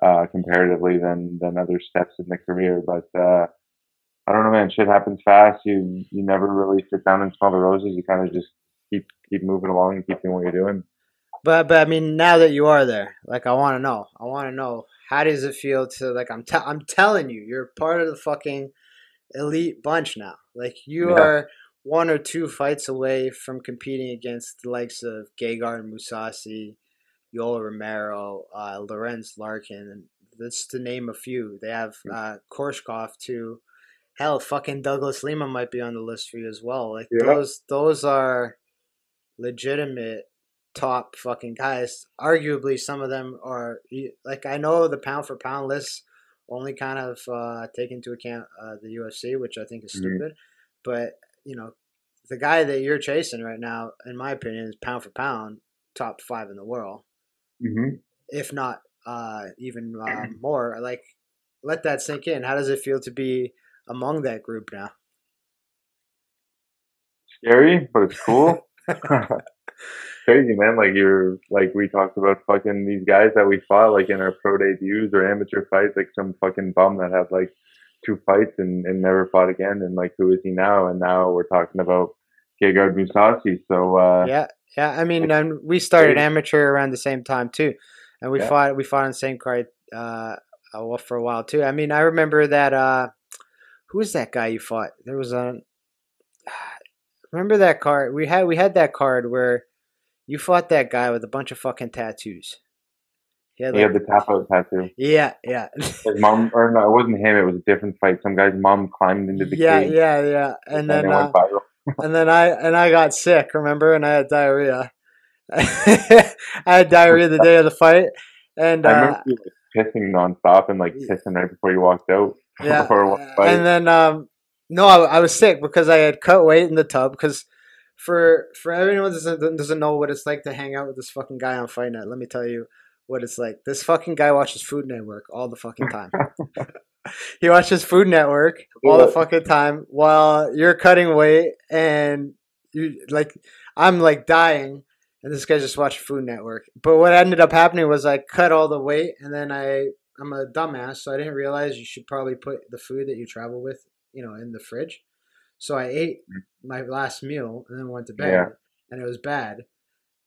uh, comparatively than than other steps in the career. But uh, I don't know, man. Shit happens fast. You you never really sit down and smell the roses. You kind of just keep keep moving along and keep doing what you're doing. But but I mean, now that you are there, like I want to know, I want to know how does it feel to like I'm te- I'm telling you, you're part of the fucking elite bunch now. Like you Yeah. are one or two fights away from competing against the likes of Gegard Mousasi, Yoel Romero, uh, Lorenz Larkin, and that's to name a few. They have uh, Koreshkov too. Hell, fucking Douglas Lima might be on the list for you as well. Like Yeah. those, those are legitimate top fucking guys. Arguably, some of them are like I know the pound for pound list only kind of uh, take into account uh, the UFC, which I think is Mhm. stupid. But you know, the guy that you're chasing right now, in my opinion, is pound for pound top five in the world, Mm-hmm. if not uh, even uh, more. Like, let that sink in. How does it feel to be among that group now? Scary, but it's cool. crazy, man. Like you're like we talked about fucking these guys that we fought like in our pro debuts or amateur fights, like some fucking bum that had like two fights and, and never fought again and like who is he now? And now we're talking about Gegard Mousasi. So uh yeah, yeah. I mean, and we started amateur around the same time too, and we Yeah. fought we fought on the same card uh, for a while too. I mean, I remember that. Uh, who was that guy you fought? There was a. Remember that card we had? We had that card where you fought that guy with a bunch of fucking tattoos. He had he like, had the tattoo. yeah, yeah, His mom or no, it wasn't him, it was a different fight. Some guy's mom climbed into the yeah, cage yeah, yeah. And then uh, viral. and then I and I got sick, remember? And I had diarrhea. I had diarrhea the day of the fight, and I uh, remember you like, pissing nonstop and like Yeah. pissing right before you walked out. yeah, before one fight. and then um, no, I, I was sick because I had cut weight in the tub. Because for for everyone that doesn't doesn't know what it's like to hang out with this fucking guy on Fight Night, let me tell you what it's like. This fucking guy watches Food Network all the fucking time. he watches Food Network all the fucking time while you're cutting weight and you like I'm like dying and this guy just watching Food Network. But what ended up happening was I cut all the weight and then I I'm a dumbass, so I didn't realize you should probably put the food that you travel with, you know, in the fridge. So I ate mm. my last meal and then went to bed Yeah. and it was bad.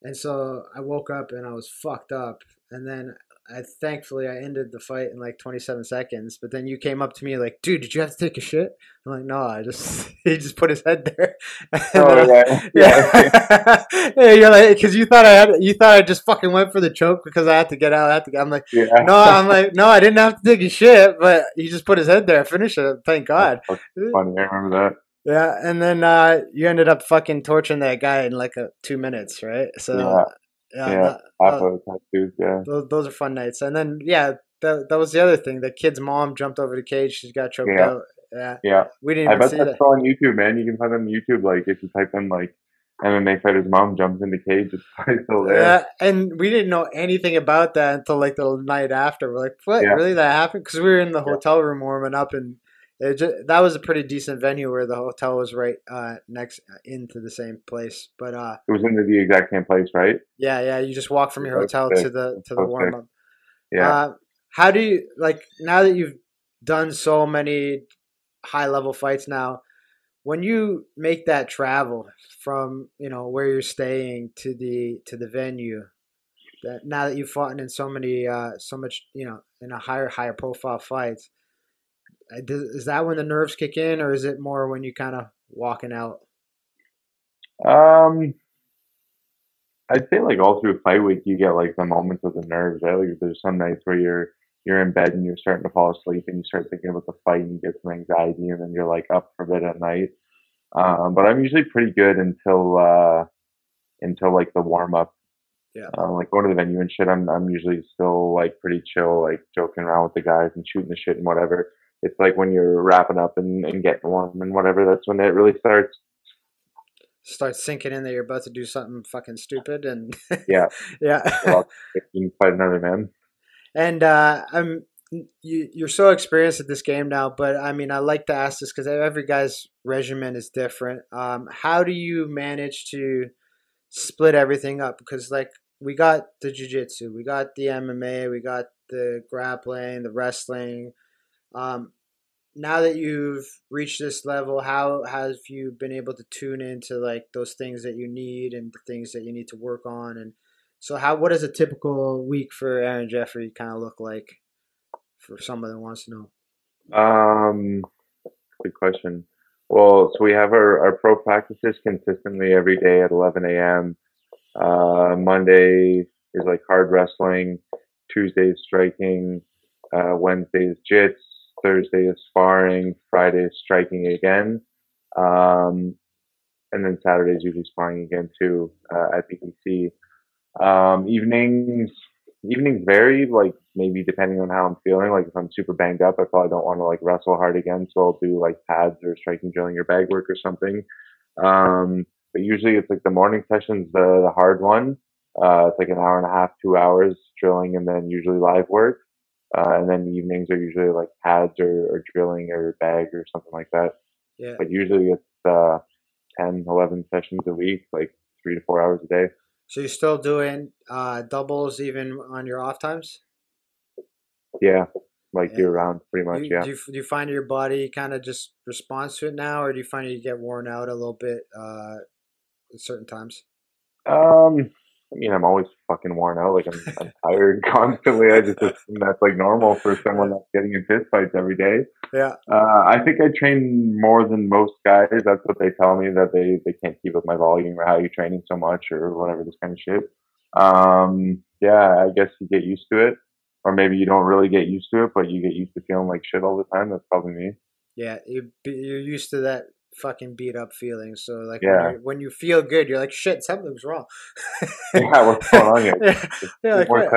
And so I woke up and I was fucked up. And then I thankfully I ended the fight in like 27 seconds. But then you came up to me like, dude, did you have to take a shit? I'm like, no, I just he just put his head there. Oh, yeah. yeah. yeah, yeah, you're like, because you thought I had, you thought I just fucking went for the choke because I had to get out. I had to. Get, I'm like, yeah. no, I'm like, no, I didn't have to take a shit, but he just put his head there, finish it. Thank God. Funny. I remember that. Yeah, and then uh, you ended up fucking torching that guy in like a two minutes, right? So Yeah. yeah, that- the tattoos, yeah. those, those are fun nights. And then yeah, that that was the other thing. The kid's mom jumped over the cage. She got choked Yeah. out, Yeah, Yeah, we didn't I bet that's that. on YouTube, man. You can find them on YouTube. Like if you type in like MMA fighter's mom jumps in the cage, it's probably still there. Yeah, and we didn't know anything about that until like the night after. We're like, "What? Yeah. Really? That happened?" Because we were in the hotel room warming up, and just, that was a pretty decent venue where the hotel was right uh, next into the same place. But uh, It was in the, exact same place, right? yeah, yeah, you just walk from your hotel to the to the warm up. Yeah. Uh, how do you like now that you've done so many high level fights now? When you make that travel from you know where you're staying to the to the venue, that now that you've fought in so many uh, so much you know in a higher higher profile fights, uh, is that when the nerves kick in, or is it more when you kind of walking out? Um, I'd say like all through fight week, you get like the moments of the nerves. Right? Like there's some nights where you're you're in bed and you're starting to fall asleep and you start thinking about the fight and you get some anxiety and then you're like up for a bit at night. Um, but I'm usually pretty good until uh until like the warm up. Yeah. Um, like going to the venue and shit. I'm I'm usually still like pretty chill, like joking around with the guys and shooting the shit and whatever. It's like when you're wrapping up and, and getting warm and whatever. That's when it really starts. Start sinking in that you're about to do something fucking stupid, and Yeah. yeah. Well, you can fight another man. And uh, I'm you you're so experienced at this game now, but I mean I like to ask this because every guy's regimen is different. Um, how do you manage to split everything up? Because like we got the jiu-jitsu we got the MMA, we got the grappling, the wrestling. Um, now that you've reached this level, how have you been able to tune into like those things that you need and the things that you need to work on and so how what does a typical week for Aaron Jeffery kind of look like for somebody that wants to know? Um, good question. Well, so we have our, our pro practices consistently every day at 11 a.m. Uh, Monday is like hard wrestling. Tuesday is striking. Uh, Wednesday is jits. Thursday is sparring. Friday is striking again. Um, and then Saturday is usually sparring again too uh, at BTC. Um, evenings evenings vary, like maybe depending on how I'm feeling. Like if I'm super banged up, I probably don't want to like wrestle hard again, so I'll do like pads or striking drilling or bag work or something. Um, but usually it's like the morning session's the, the hard one. Uh, it's like an hour and a half, two hours drilling, and then usually live work. Uh, and then the evenings are usually like pads or, or drilling or bag or something like that. Yeah. But usually it's uh, 10, 11 sessions a week, like three to four hours a day. So you're still doing uh, doubles even on your off times? Yeah, like Yeah. year round, pretty much. Do you, yeah. do, you, do you find your body kind of just responds to it now, or do you find you get worn out a little bit uh, at certain times? Um, I mean, I'm always fucking worn out. Like I'm, I'm tired constantly. I just assume that's like normal for someone that's getting in fist fights every day. Yeah. Uh, I think I train more than most guys. That's what they tell me that they they can't keep up my volume or how you're training so much or whatever this kind of shit. Um, yeah, I guess you get used to it, or maybe you don't really get used to it, but you get used to feeling like shit all the time. That's probably me. Yeah, you you're used to that fucking beat up feeling. So like Yeah. when, you when you feel good, you're like shit, something's wrong. Yeah, what's going on here? yeah, yeah, like, wait.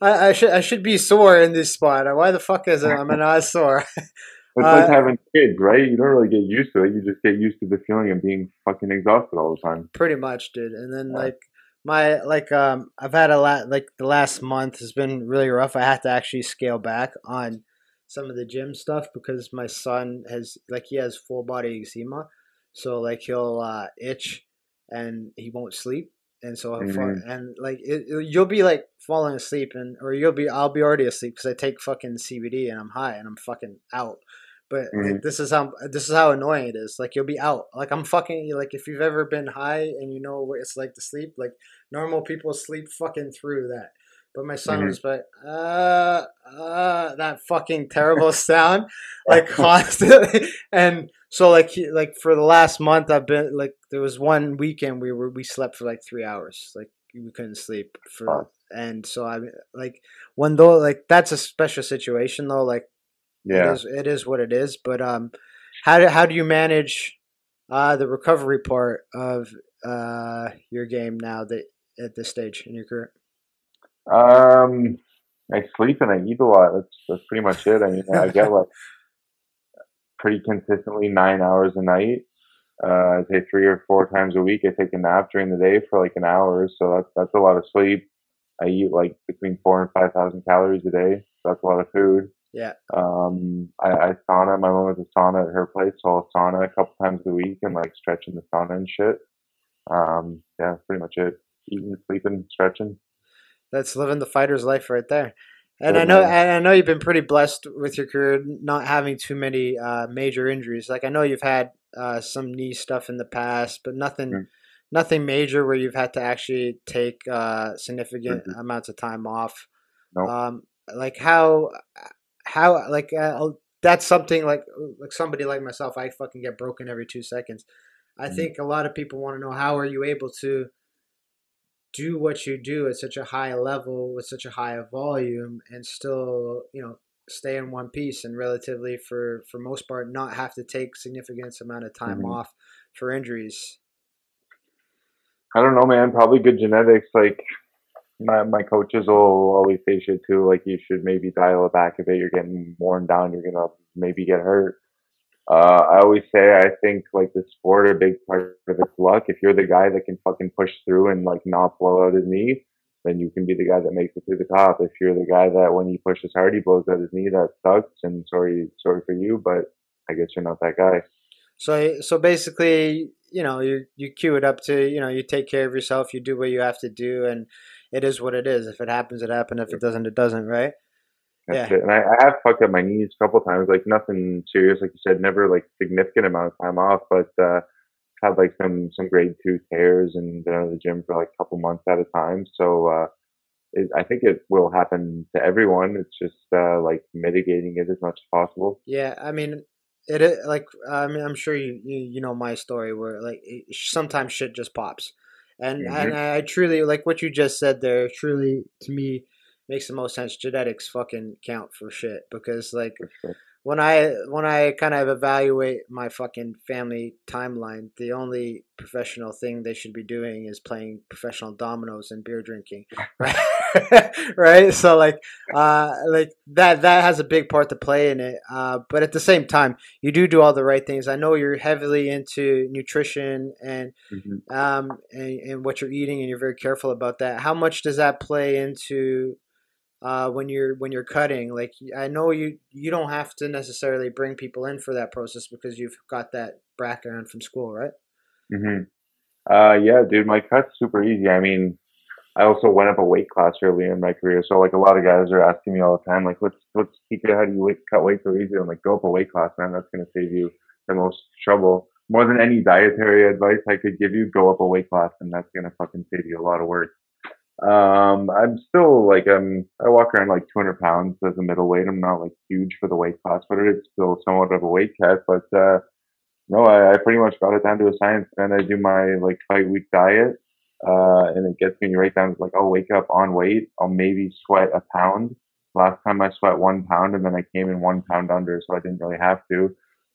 I, I should I should be sore in this spot. Why the fuck is it I'm not sore? It's Uh, like having kids, right? You don't really get used to it. You just get used to the feeling of being fucking exhausted all the time. Pretty much, dude. And then Yeah. like my like um I've had a lot like the last month has been really rough. I had to actually scale back on some of the gym stuff because my son has like he has full body eczema. So like he'll uh itch and he won't sleep. And so he'll fall- and like it, it- you'll be like falling asleep and or you'll be I'll be already asleep because I take fucking CBD and I'm high and I'm fucking out. But like, Mhm. this is how this is how annoying it is. Like you'll be out. Like I'm fucking like if you've ever been high and you know what it's like to sleep. Like normal people sleep fucking through that. But my son Mhm. was like, uh, uh, that fucking terrible sound, like constantly. And so like he, like for the last month, I've been like there was one weekend we were we slept for like three hours. Like we couldn't sleep for, and so I like when though like that's a special situation though. Like Yeah. it is it is what it is. But um, how do how do you manage uh the recovery part of uh your game now that at this stage in your career? Um, I sleep and I eat a lot. That's that's pretty much it. I mean, I get like pretty consistently nine hours a night. Uh, I say three or four times a week. I take a nap during the day for like an hour, so that's that's a lot of sleep. I eat like between four and five thousand calories a day. So that's a lot of food. Yeah. Um, I, I sauna. My mom has a sauna at her place, so I'll sauna a couple times a week and like stretch in the sauna and shit. Um, yeah, pretty much it. Eating, sleeping, stretching. That's living the fighter's life right there. And I know, and I know you've been pretty blessed with your career, not having too many uh, major injuries. Like I know you've had uh, some knee stuff in the past, but nothing, mm-hmm. nothing major where you've had to actually take uh, significant mm-hmm. amounts of time off. Nope. Um, like how, how, like uh, that's something like like somebody like myself, I fucking get broken every two seconds. I mm-hmm. think a lot of people want to know how are you able to do what you do at such a high level with such a high volume and still you know stay in one piece and relatively for for most part not have to take significant amount of time mm-hmm. off for injuries. I don't know man. Probably good genetics. Like my, my coaches will always say shit too like you should maybe dial it back a bit. You're getting worn down. You're gonna maybe get hurt uh, I always say I think like the sport, a big part of it's luck. If you're the guy that can fucking push through and like not blow out his knee, then you can be the guy that makes it to the top. If you're the guy that when he pushes hard, he blows out his knee, that sucks. And sorry, sorry for you, but I guess you're not that guy. So, so basically, you know, you you cue it up to, you know, you take care of yourself, you do what you have to do, and it is what it is. If it happens, it happens. If it doesn't, it doesn't. Right? That's yeah. it. And I, I, have fucked up my knees a couple times, like nothing serious, like you said, never like significant amount of time off, but uh had like some some grade two tears and been out of the gym for like a couple months at a time. So uh it, I think it will happen to everyone. It's just uh like mitigating it as much as possible. Yeah, I mean it like I mean I'm sure you you, you know my story where like it, sometimes shit just pops. And mm-hmm. and I truly like what you just said there truly to me makes the most sense. Genetics fucking count for shit because like when I when I kind of evaluate my fucking family timeline, the only professional thing they should be doing is playing professional dominoes and beer drinking, right? right? So like, uh, like that that has a big part to play in it. Uh, but at the same time, you do do all the right things. I know you're heavily into nutrition and mm-hmm. um and, and what you're eating, and you're very careful about that. How much does that play into uh, when you're when you're cutting. Like I know you you don't have to necessarily bring people in for that process because you've got that background from school, right? Mhm. Uh, yeah, dude, my cut's super easy. I mean, I also went up a weight class early in my career, so like a lot of guys are asking me all the time, like, "Let's let's teach you how do you cut weight so easy?" I'm like, "Go up a weight class, man. That's gonna save you the most trouble." More than any dietary advice I could give you, go up a weight class, and that's gonna fucking save you a lot of work. Um, I'm still like I'm. I walk around like 200 pounds as a middleweight. I'm not like huge for the weight class, but it's still somewhat of a weight cut. But uh, no, I, I pretty much got it down to a science. And I do my like five week diet, uh, and it gets me right down to like I'll wake up on weight. I'll maybe sweat a pound. Last time I sweat one pound, and then I came in one pound under, so I didn't really have to.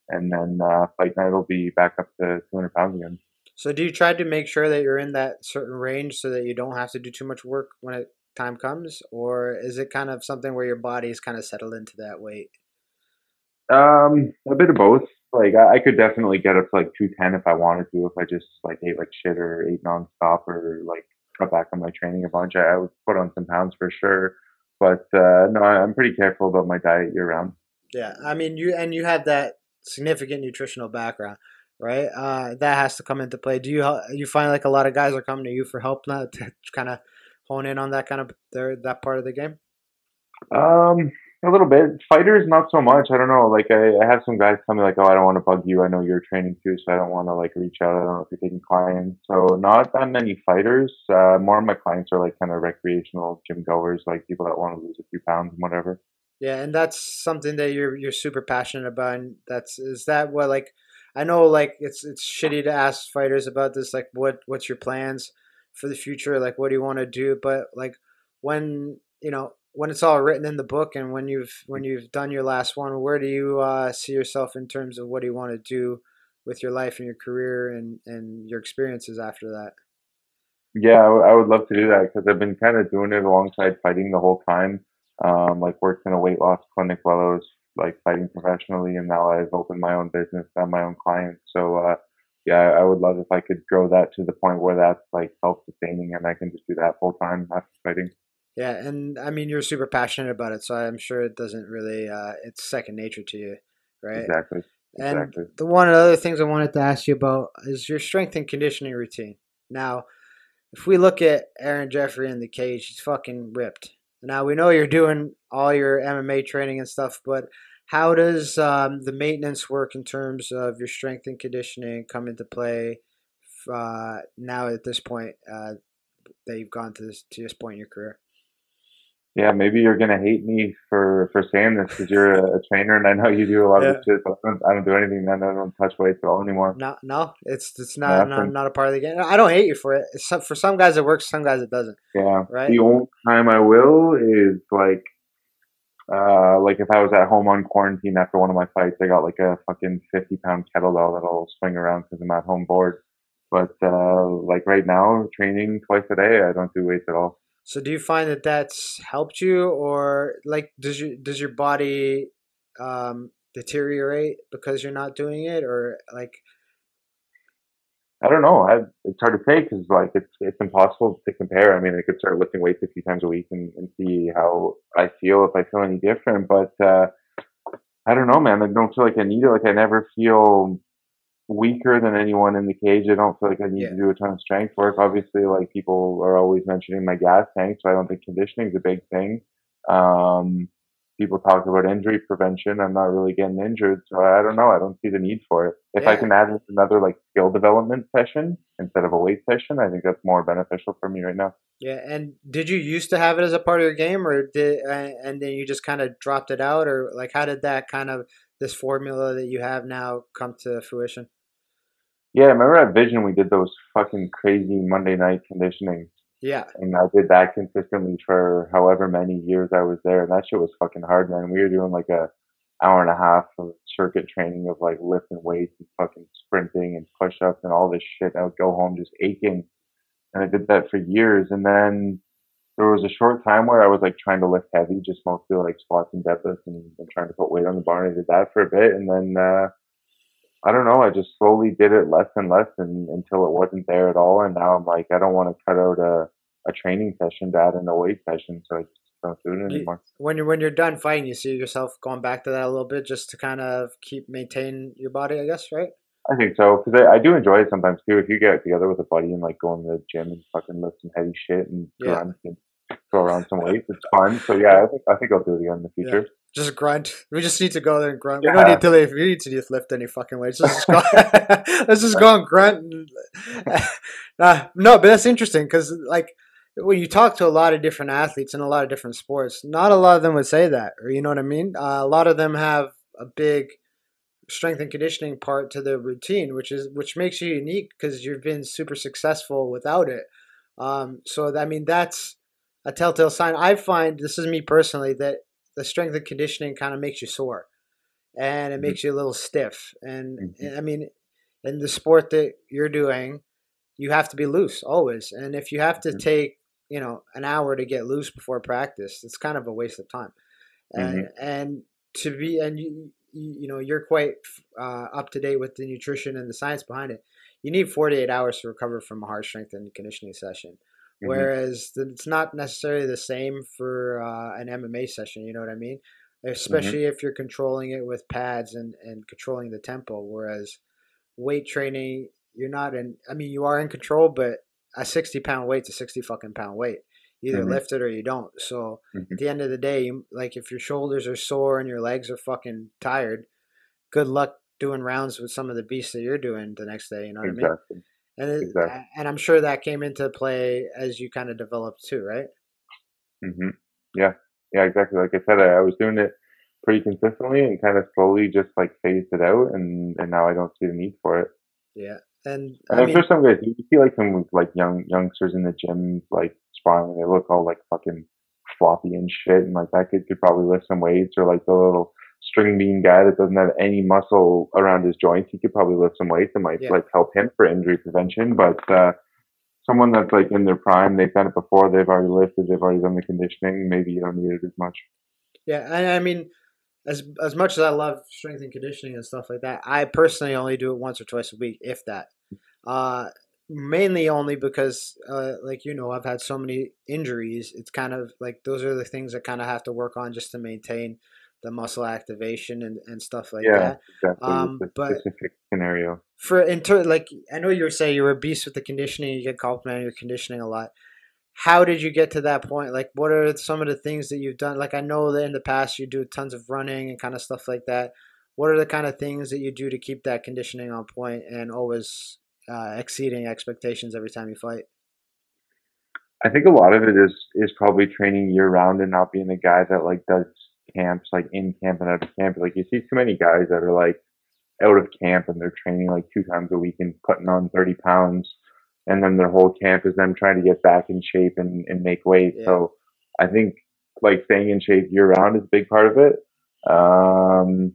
And then uh, fight night will be back up to 200 pounds again. So do you try to make sure that you're in that certain range so that you don't have to do too much work when it time comes, or is it kind of something where your body is kind of settled into that weight? Um, a bit of both. Like I, I could definitely get up to like two ten if I wanted to. If I just like ate like shit or ate nonstop or like cut back on my training a bunch, I, I would put on some pounds for sure. But uh, no, I'm pretty careful about my diet year round. Yeah, I mean you and you have that significant nutritional background right? Uh, that has to come into play. Do you you find like a lot of guys are coming to you for help now to kind of hone in on that kind of their that part of the game? Um, a little bit. Fighters, not so much. I don't know. Like I, I have some guys tell me like, oh, I don't want to bug you. I know you're training too, so I don't want to like reach out. I don't know if you're taking clients. So not that many fighters. Uh, more of my clients are like kind of recreational gym goers, like people that want to lose a few pounds and whatever. Yeah, and that's something that you're you're super passionate about. And that's is that what like I know like it's it's shitty to ask fighters about this like what what's your plans for the future? Like what do you want to do? But like when you know when it's all written in the book and when you've when you've done your last one where do you uh, see yourself in terms of what do you want to do with your life and your career and and your experiences after that? Yeah I would love to do that because I've been kind of doing it alongside fighting the whole time um, like worked in a weight loss clinic while I was like fighting professionally, and now I've opened my own business, have my own clients. So uh, yeah, I would love if I could grow that to the point where that's like self sustaining, and I can just do that full time after fighting. Yeah, and I mean you're super passionate about it, so I'm sure it doesn't really uh, it's second nature to you, right? Exactly. Exactly. And the one of the other things I wanted to ask you about is your strength and conditioning routine. Now, if we look at Aaron Jeffery in the cage, he's fucking ripped. Now we know you're doing all your MMA training and stuff, but how does um, the maintenance work in terms of your strength and conditioning come into play uh, now at this point uh, that you've gone to this to this point in your career? Yeah, maybe you're gonna hate me for for saying this because you're a, a, trainer and I know you do a lot yeah. of shit. But I don't, I don't, do anything. I don't touch weights at all anymore. No, no, it's it's not not, not, a part of the game. I don't hate you for it. Some, for some guys it works, some guys it doesn't. Yeah, right. The only time I will is like, uh, like if I was at home on quarantine after one of my fights, I got like a fucking fifty pound kettlebell that I'll swing around because I'm at home bored. But uh, like right now, training twice a day, I don't do weights at all. So do you find that that's helped you, or like does your does your body um, deteriorate because you're not doing it, or like? I don't know. I, it's hard to say because like it's it's impossible to compare. I mean, I could start lifting weights a few times a week and, and see how I feel if I feel any different. But uh, I don't know, man. I don't feel like I need it. Like I never feel weaker than anyone in the cage. I don't feel like I need yeah. to do a ton of strength work. Obviously, like people are always mentioning my gas tank, so I don't think conditioning is a big thing. Um, people talk about injury prevention. I'm not really getting injured, so I don't know. I don't see the need for it. If yeah. I can add another like skill development session instead of a weight session, I think that's more beneficial for me right now. Yeah, and did you used to have it as a part of your game, or did and then you just kind of dropped it out, or like how did that kind of this formula that you have now come to fruition? Yeah, I remember at Vision we did those fucking crazy Monday night conditioning. Yeah. And I did that consistently for however many years I was there. And that shit was fucking hard, man. We were doing like a hour and a half of circuit training of like lifting weights and fucking sprinting and push ups and all this shit. I would go home just aching. And I did that for years. And then there was a short time where I was like trying to lift heavy, just mostly like squats and deadlifts and, and trying to put weight on the bar. And I did that for a bit. And then, uh, I don't know. I just slowly did it less and less and, until it wasn't there at all. And now I'm like, I don't want to cut out a, a training session to add in a weight session. So I just don't do it anymore. When you're, when you're done fighting, you see yourself going back to that a little bit just to kind of keep maintain your body, I guess, right? I think so. Cause I, I do enjoy it sometimes too. If you get together with a buddy and like go in the gym and fucking lift some heavy shit and yeah. and throw around some weights, it's fun. So yeah, I think, I think I'll do it again in the future. Yeah just grunt. We just need to go there and grunt. Yeah. We don't need to lift. We need to just lift any fucking weights. Let's just go. let's just go and grunt. No, but that's interesting because like when you talk to a lot of different athletes in a lot of different sports, not a lot of them would say that, or you know what I mean. Uh, a lot of them have a big strength and conditioning part to their routine, which is which makes you unique because you've been super successful without it. Um, so I mean that's a telltale sign. I find this is me personally that the strength and conditioning kind of makes you sore and it mm-hmm. makes you a little stiff. And, mm-hmm. I mean, in the sport that you're doing, you have to be loose always. And if you have to mm-hmm. take, you know, an hour to get loose before practice, it's kind of a waste of time. And, mm-hmm. and to be, and you, you know, you're quite uh, up to date with the nutrition and the science behind it. You need 48 hours to recover from a hard strength and conditioning session. Mm-hmm. Whereas it's not necessarily the same for uh, an MMA session. You know what I mean? Mm-hmm. Especially mm-hmm. if you're controlling it with pads and, and controlling the tempo. Whereas weight training, you're not in. I mean, you are in control, but a 60 pound weight's a 60 fucking pound weight. Either mm-hmm. lift it or you don't. So mm-hmm. at the end of the day, like if your shoulders are sore and your legs are fucking tired, good luck doing rounds with some of the beasts that you're doing the next day. You know what exactly. I mean? And it, exactly. and I'm sure that came into play as you kind of developed too, right? hmm Yeah, yeah, exactly. Like I said, I, I was doing it pretty consistently and kind of slowly just like phased it out, and and now I don't see the need for it. Yeah, and, and I am sure some guys you see like some like young youngsters in the gym like sparring, they look all like fucking floppy and shit, and like that kid could probably lift some weights or like the little string bean guy that doesn't have any muscle around his joints, he could probably lift some weights and might yeah. like help him for injury prevention. But uh, someone that's like in their prime, they've done it before, they've already lifted, they've already done the conditioning, maybe you don't need it as much. Yeah, I, I mean, as as much as I love strength and conditioning and stuff like that, I personally only do it once or twice a week, if that. Uh, mainly only because, uh, like you know, I've had so many injuries. It's kind of like those are the things I kind of have to work on just to maintain the muscle activation and, and stuff like yeah, that. exactly. Um, It's but- specific scenario. For in ter- like I know you were saying you were a beast with the conditioning. You get complimented your conditioning a lot. How did you get to that point? Like, what are some of the things that you've done? Like, I know that in the past you do tons of running and kind of stuff like that. What are the kind of things that you do to keep that conditioning on point and always uh, exceeding expectations every time you fight? I think a lot of it is is probably training year round and not being a guy that like does camps like in camp and out of camp. Like you see too many guys that are like out of camp and they're training like two times a week and putting on thirty pounds, and then their whole camp is them trying to get back in shape and, and make weight. Yeah. So I think like staying in shape year round is a big part of it. Um,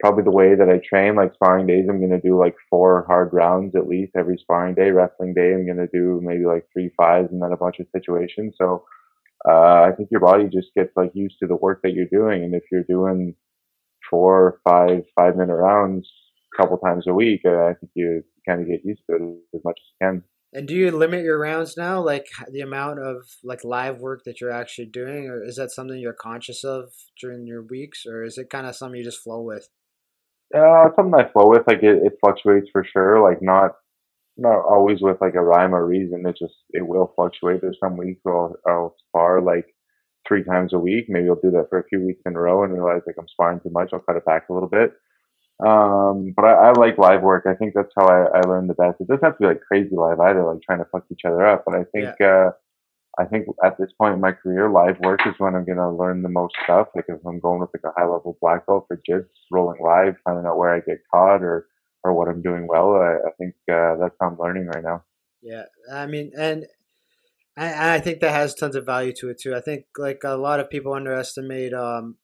probably the way that I train, like sparring days, I'm going to do like four hard rounds at least every sparring day. Wrestling day, I'm going to do maybe like three fives and then a bunch of situations. So uh, I think your body just gets like used to the work that you're doing. And if you're doing four, five, five minute rounds a couple times a week, uh, I think you kind of get used to it as much as you can. And do you limit your rounds now, like the amount of like live work that you're actually doing, or is that something you're conscious of during your weeks, or is it kind of something you just flow with? Uh, something I flow with, like it, it fluctuates for sure. Like not, not always with like a rhyme or reason. It just it will fluctuate. There's some weeks where I'll, I'll spar like three times a week. Maybe I'll do that for a few weeks in a row and realize like I'm sparring too much. I'll cut it back a little bit. Um, but I, I like live work. I think that's how I, I learn the best. It doesn't have to be like crazy live either, like trying to fuck each other up. But I think, uh, I think at this point in my career, live work is when I'm gonna learn the most stuff. Like if I'm going with like a high level black belt for jiu rolling live, finding out where I get caught or or what I'm doing well. I, I think uh, that's how I'm learning right now. Yeah, I mean, and I, I think that has tons of value to it too. I think like a lot of people underestimate, um,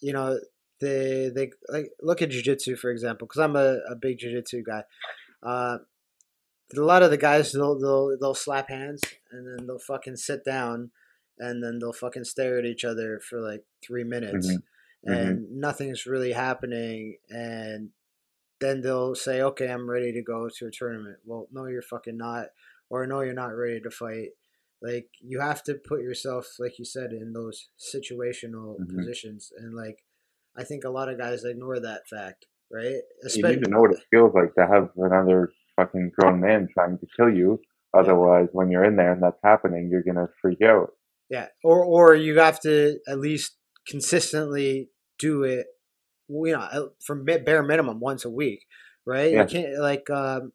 you know, they they like look at jujitsu for example, because I'm a, a big jujitsu guy. Uh, a lot of the guys they'll they'll they'll slap hands and then they'll fucking sit down and then they'll fucking stare at each other for like three minutes Mhm. and nothing's really happening and then they'll say okay i'm ready to go to a tournament well no you're fucking not or no you're not ready to fight like you have to put yourself like you said in those situational Mhm. positions and like i think a lot of guys ignore that fact right You need to know what it feels like to have another fucking grown man trying to kill you. Otherwise, when you're in there and that's happening, you're gonna freak out. Yeah, or or you have to at least consistently do it. You know, from bare minimum once a week, right? Yeah. You can't like. Um,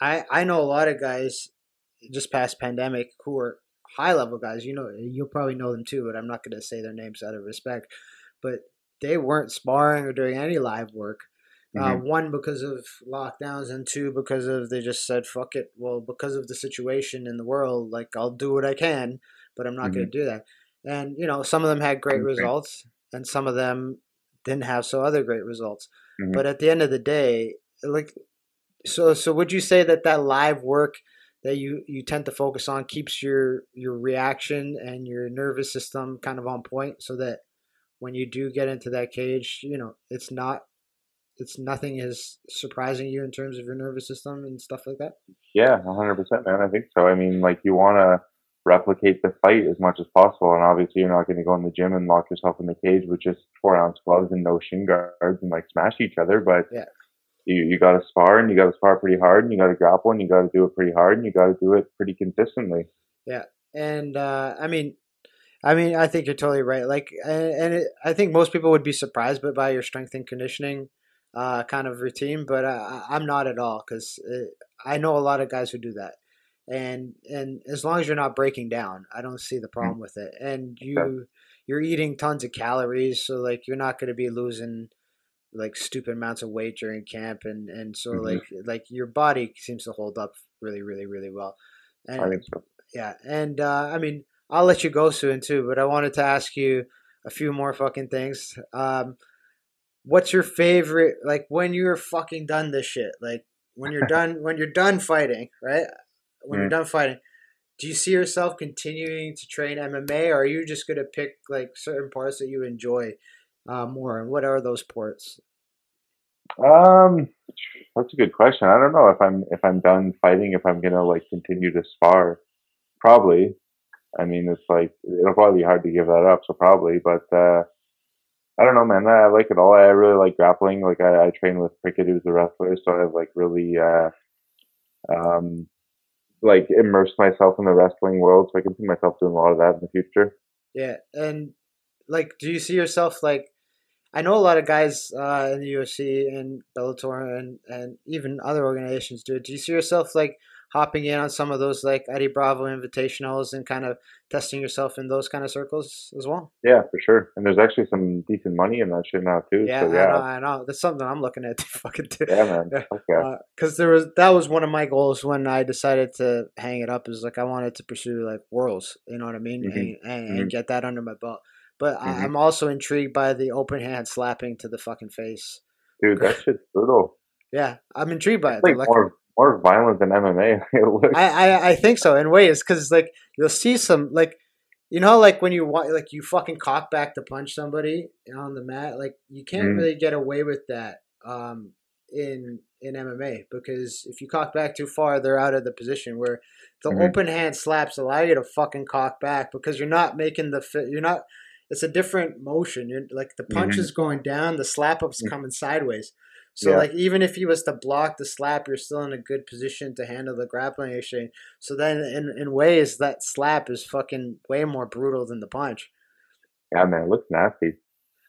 I I know a lot of guys just past pandemic who are high level guys. You know, you'll probably know them too, but I'm not going to say their names out of respect. But they weren't sparring or doing any live work. Uh, Mhm. one because of lockdowns, and two because of they just said fuck it. Well, because of the situation in the world, like I'll do what I can, but I'm not going to do that. And you know, some of them had great Okay. results, and some of them didn't have so other great results. Mhm. But at the end of the day, like, so so would you say that that live work that you you tend to focus on keeps your your reaction and your nervous system kind of on point, so that when you do get into that cage, you know, it's not it's nothing is surprising you in terms of your nervous system and stuff like that. Yeah, hundred percent, man. I think so. I mean, like you want to replicate the fight as much as possible, and obviously you're not going to go in the gym and lock yourself in the cage with just four ounce gloves and no shin guards and like smash each other. But Yeah. you you got to spar and you got to spar pretty hard and you got to grapple and you got to do it pretty hard and you got to do it pretty consistently. Yeah. And uh, I mean, I mean, I think you're totally right. Like, and, it, I think most people would be surprised but by your strength and conditioning uh, kind of routine, but I, I'm not at all because I know a lot of guys who do that. And and as long as you're not breaking down, I don't see the problem with it. And you you're eating tons of calories, so like you're not going to be losing like stupid amounts of weight during camp, and and so Mhm. like like your body seems to hold up really really really well. And I think so. yeah, and uh, I mean, I'll let you go soon too, but I wanted to ask you a few more fucking things. Um, what's your favorite? Like when you're fucking done this shit, like when you're done when you're done fighting, right? When you're Mm. done fighting, do you see yourself continuing to train MMA, or are you just gonna pick like certain parts that you enjoy uh, more, and what are those parts? Um, that's a good question. I don't know if I'm if I'm done fighting, if I'm gonna like continue to spar. Probably. I mean, it's like it'll probably be hard to give that up. So probably, but uh, I don't know, man. I, I like it all. I really like grappling. Like I, I train with Prickett, who's a wrestler, so I've like really uh, um, like immerse myself in the wrestling world. So I can see myself doing a lot of that in the future. Yeah, and like, do you see yourself like? I know a lot of guys uh, in the UFC and Bellator and and even other organizations do it. Do you see yourself like hopping in on some of those like Eddie Bravo invitationals and kind of testing yourself in those kind of circles as well? Yeah, for sure. And there's actually some decent money in that shit now too. Yeah, so, I know, I know. That's something I'm looking at to fucking do. yeah, man. Okay. Because there was that was one of my goals when I decided to hang it up. Is like I wanted to pursue like worlds. You know what I mean? Mhm. And, and, Mhm. and get that under my belt. But I, Mhm. I'm also intrigued by the open hand slapping to the fucking face. Dude, that shit's brutal. Yeah, I'm intrigued by it. It's like though. Like, more more violent than MMA. it looks. I, I I think so in ways because like you'll see some like you know like when you want like you fucking cock back to punch somebody on the mat like you can't Mm. really get away with that um in in MMA because if you cock back too far they're out of the position where the Mhm. open hand slaps allow you to fucking cock back because you're not making the fit you're not it's a different motion you're like the punch Mhm. is going down the slap up's Mm. coming sideways so Yeah. like even if he was to block the slap, you're still in a good position to handle the grappling exchange. So then in in ways that slap is fucking way more brutal than the punch. yeah, man, it looks nasty.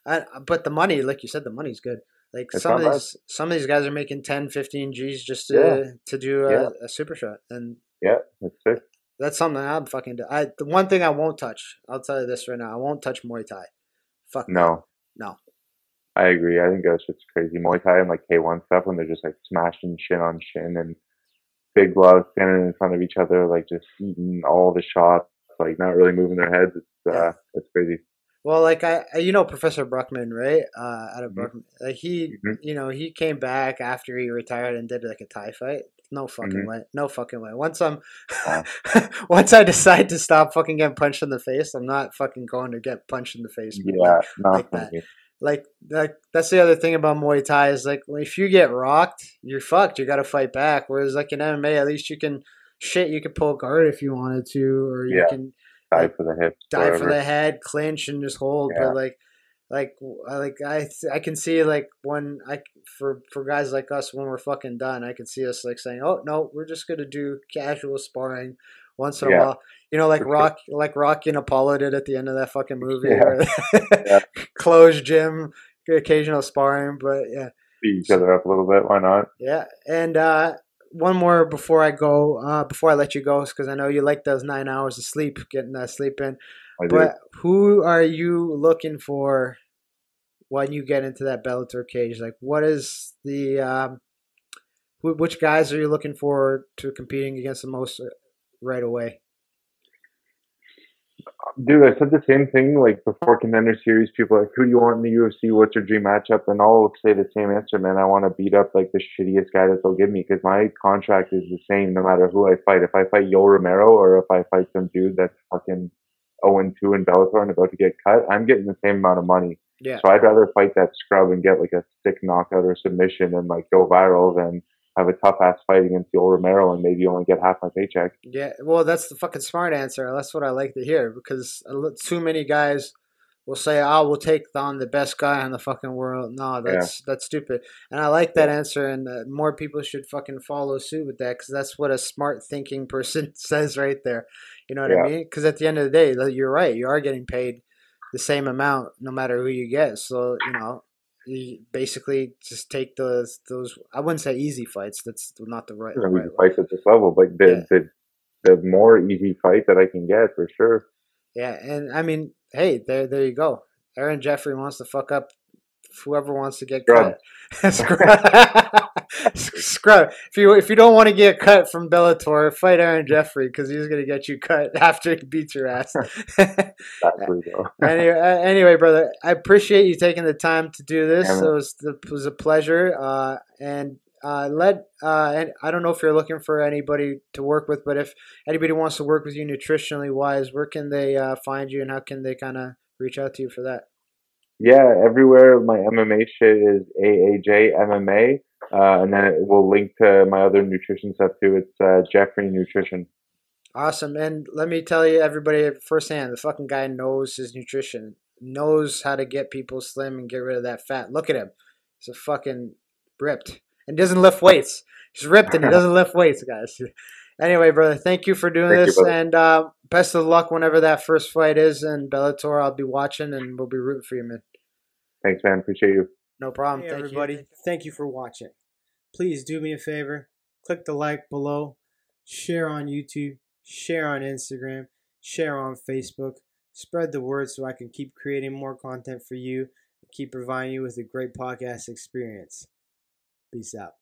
I, but the money, like you said, the money's good. Like It's some of not bad. these some of these guys are making 10, 15 G's just to Yeah. to do a, Yeah. a super shot. And Yeah, that's sick. that's something I'm fucking do. I the one thing I won't touch, I'll tell you this right now, I won't touch Muay Thai. Fuck. No. No. I agree. I think that's just crazy. Muay Thai and like K1 stuff when they're just like smashing shin on shin and big gloves standing in front of each other, like just eating all the shots, like not really moving their heads. It's uh, it's crazy. Well, like I, you know, Professor Bruckman, right? Uh, out of Mhm. Bruckman, like he, Mhm. you know, he came back after he retired and did like a Thai fight. No fucking Mhm. way, no fucking way. Once I'm, Wow. once I decide to stop fucking getting punched in the face, I'm not fucking going to get punched in the face. Yeah, Like, not like that. Like, like that's the other thing about Muay Thai is like if you get rocked, you're fucked. You got to fight back. Whereas like in MMA, at least you can shit. You can pull guard if you wanted to, or you Yeah. can Dive for the dive whatever. for the head, clinch, and just hold. Yeah. But like, like, I- like I, I can see like when I for for guys like us when we're fucking done, I can see us like saying, "Oh no, we're just gonna do casual sparring once in a while." You know, like Rock, like Rocky and Apollo did at the end of that fucking movie. Yeah. Yeah. Closed gym, occasional sparring, but yeah. Beat each other up a little bit. Why not? Yeah, and uh, one more before I go, uh, before I let you go, because I know you like those nine hours of sleep, getting that sleep in. I do. But who are you looking for when you get into that Bellator cage? Like, what is the um, wh- which guys are you looking forward to competing against the most right away? Dude, I said the same thing like before contender series. People like, who do you want in the UFC? What's your dream matchup? And I'll say the same answer, man. I want to beat up like the shittiest guy that they'll give me because my contract is the same no matter who I fight. If I fight Yoel Romero or if I fight some dude that's fucking 0 2 in Bellator and about to get cut, I'm getting the same amount of money. Yeah, So I'd rather fight that scrub and get like a sick knockout or submission and like go viral than have a tough ass fight against Yoel Romero and maybe only get half my paycheck. yeah. Well, that's the fucking smart answer. That's what I like to hear because too many guys will say, "Oh, we'll take on the best guy in the fucking world." No, that's that's stupid. And I like that answer, and uh, more people should fucking follow suit with that because that's what a smart thinking person says right there. You know what I mean? Because at the end of the day, you're right. You are getting paid the same amount no matter who you get. So you know. You basically just take those those I wouldn't say easy fights. That's not the right, we right can fight at this level, but the, Yeah. the the more easy fight that I can get for sure. Yeah, and I mean, hey, there, there you go. Aaron Jeffery wants to fuck up whoever wants to get Scrub. cut. Scrub. If you if you don't want to get cut from Bellator, fight Aaron Jeffery because he's gonna get you cut after he beats your ass. Anyway, uh, anyway, brother, I appreciate you taking the time to do this. Yeah, it was it was a pleasure. Uh, and uh, let uh, and I don't know if you're looking for anybody to work with, but if anybody wants to work with you nutritionally wise, where can they uh, find you, and how can they kind of reach out to you for that? Yeah, everywhere my MMA shit is AAJ MMA, uh, and then it will link to my other nutrition stuff too. It's uh, Jeffery Nutrition. Awesome. And let me tell you, everybody, firsthand, the fucking guy knows his nutrition, knows how to get people slim and get rid of that fat. Look at him. He's a fucking ripped and doesn't lift weights. He's ripped and he doesn't lift weights, guys. Anyway, brother, thank you for doing Thank this, brother. and uh, best of luck whenever that first fight is in Bellator. I'll be watching, and we'll be rooting for you, man. Thanks, man. Appreciate you. No problem. Hey, Thank everybody. You. Thank you for watching. Please do me a favor. Click the like below. Share on YouTube. Share on Instagram. Share on Facebook. Spread the word so I can keep creating more content for you and keep providing you with a great podcast experience. Peace out.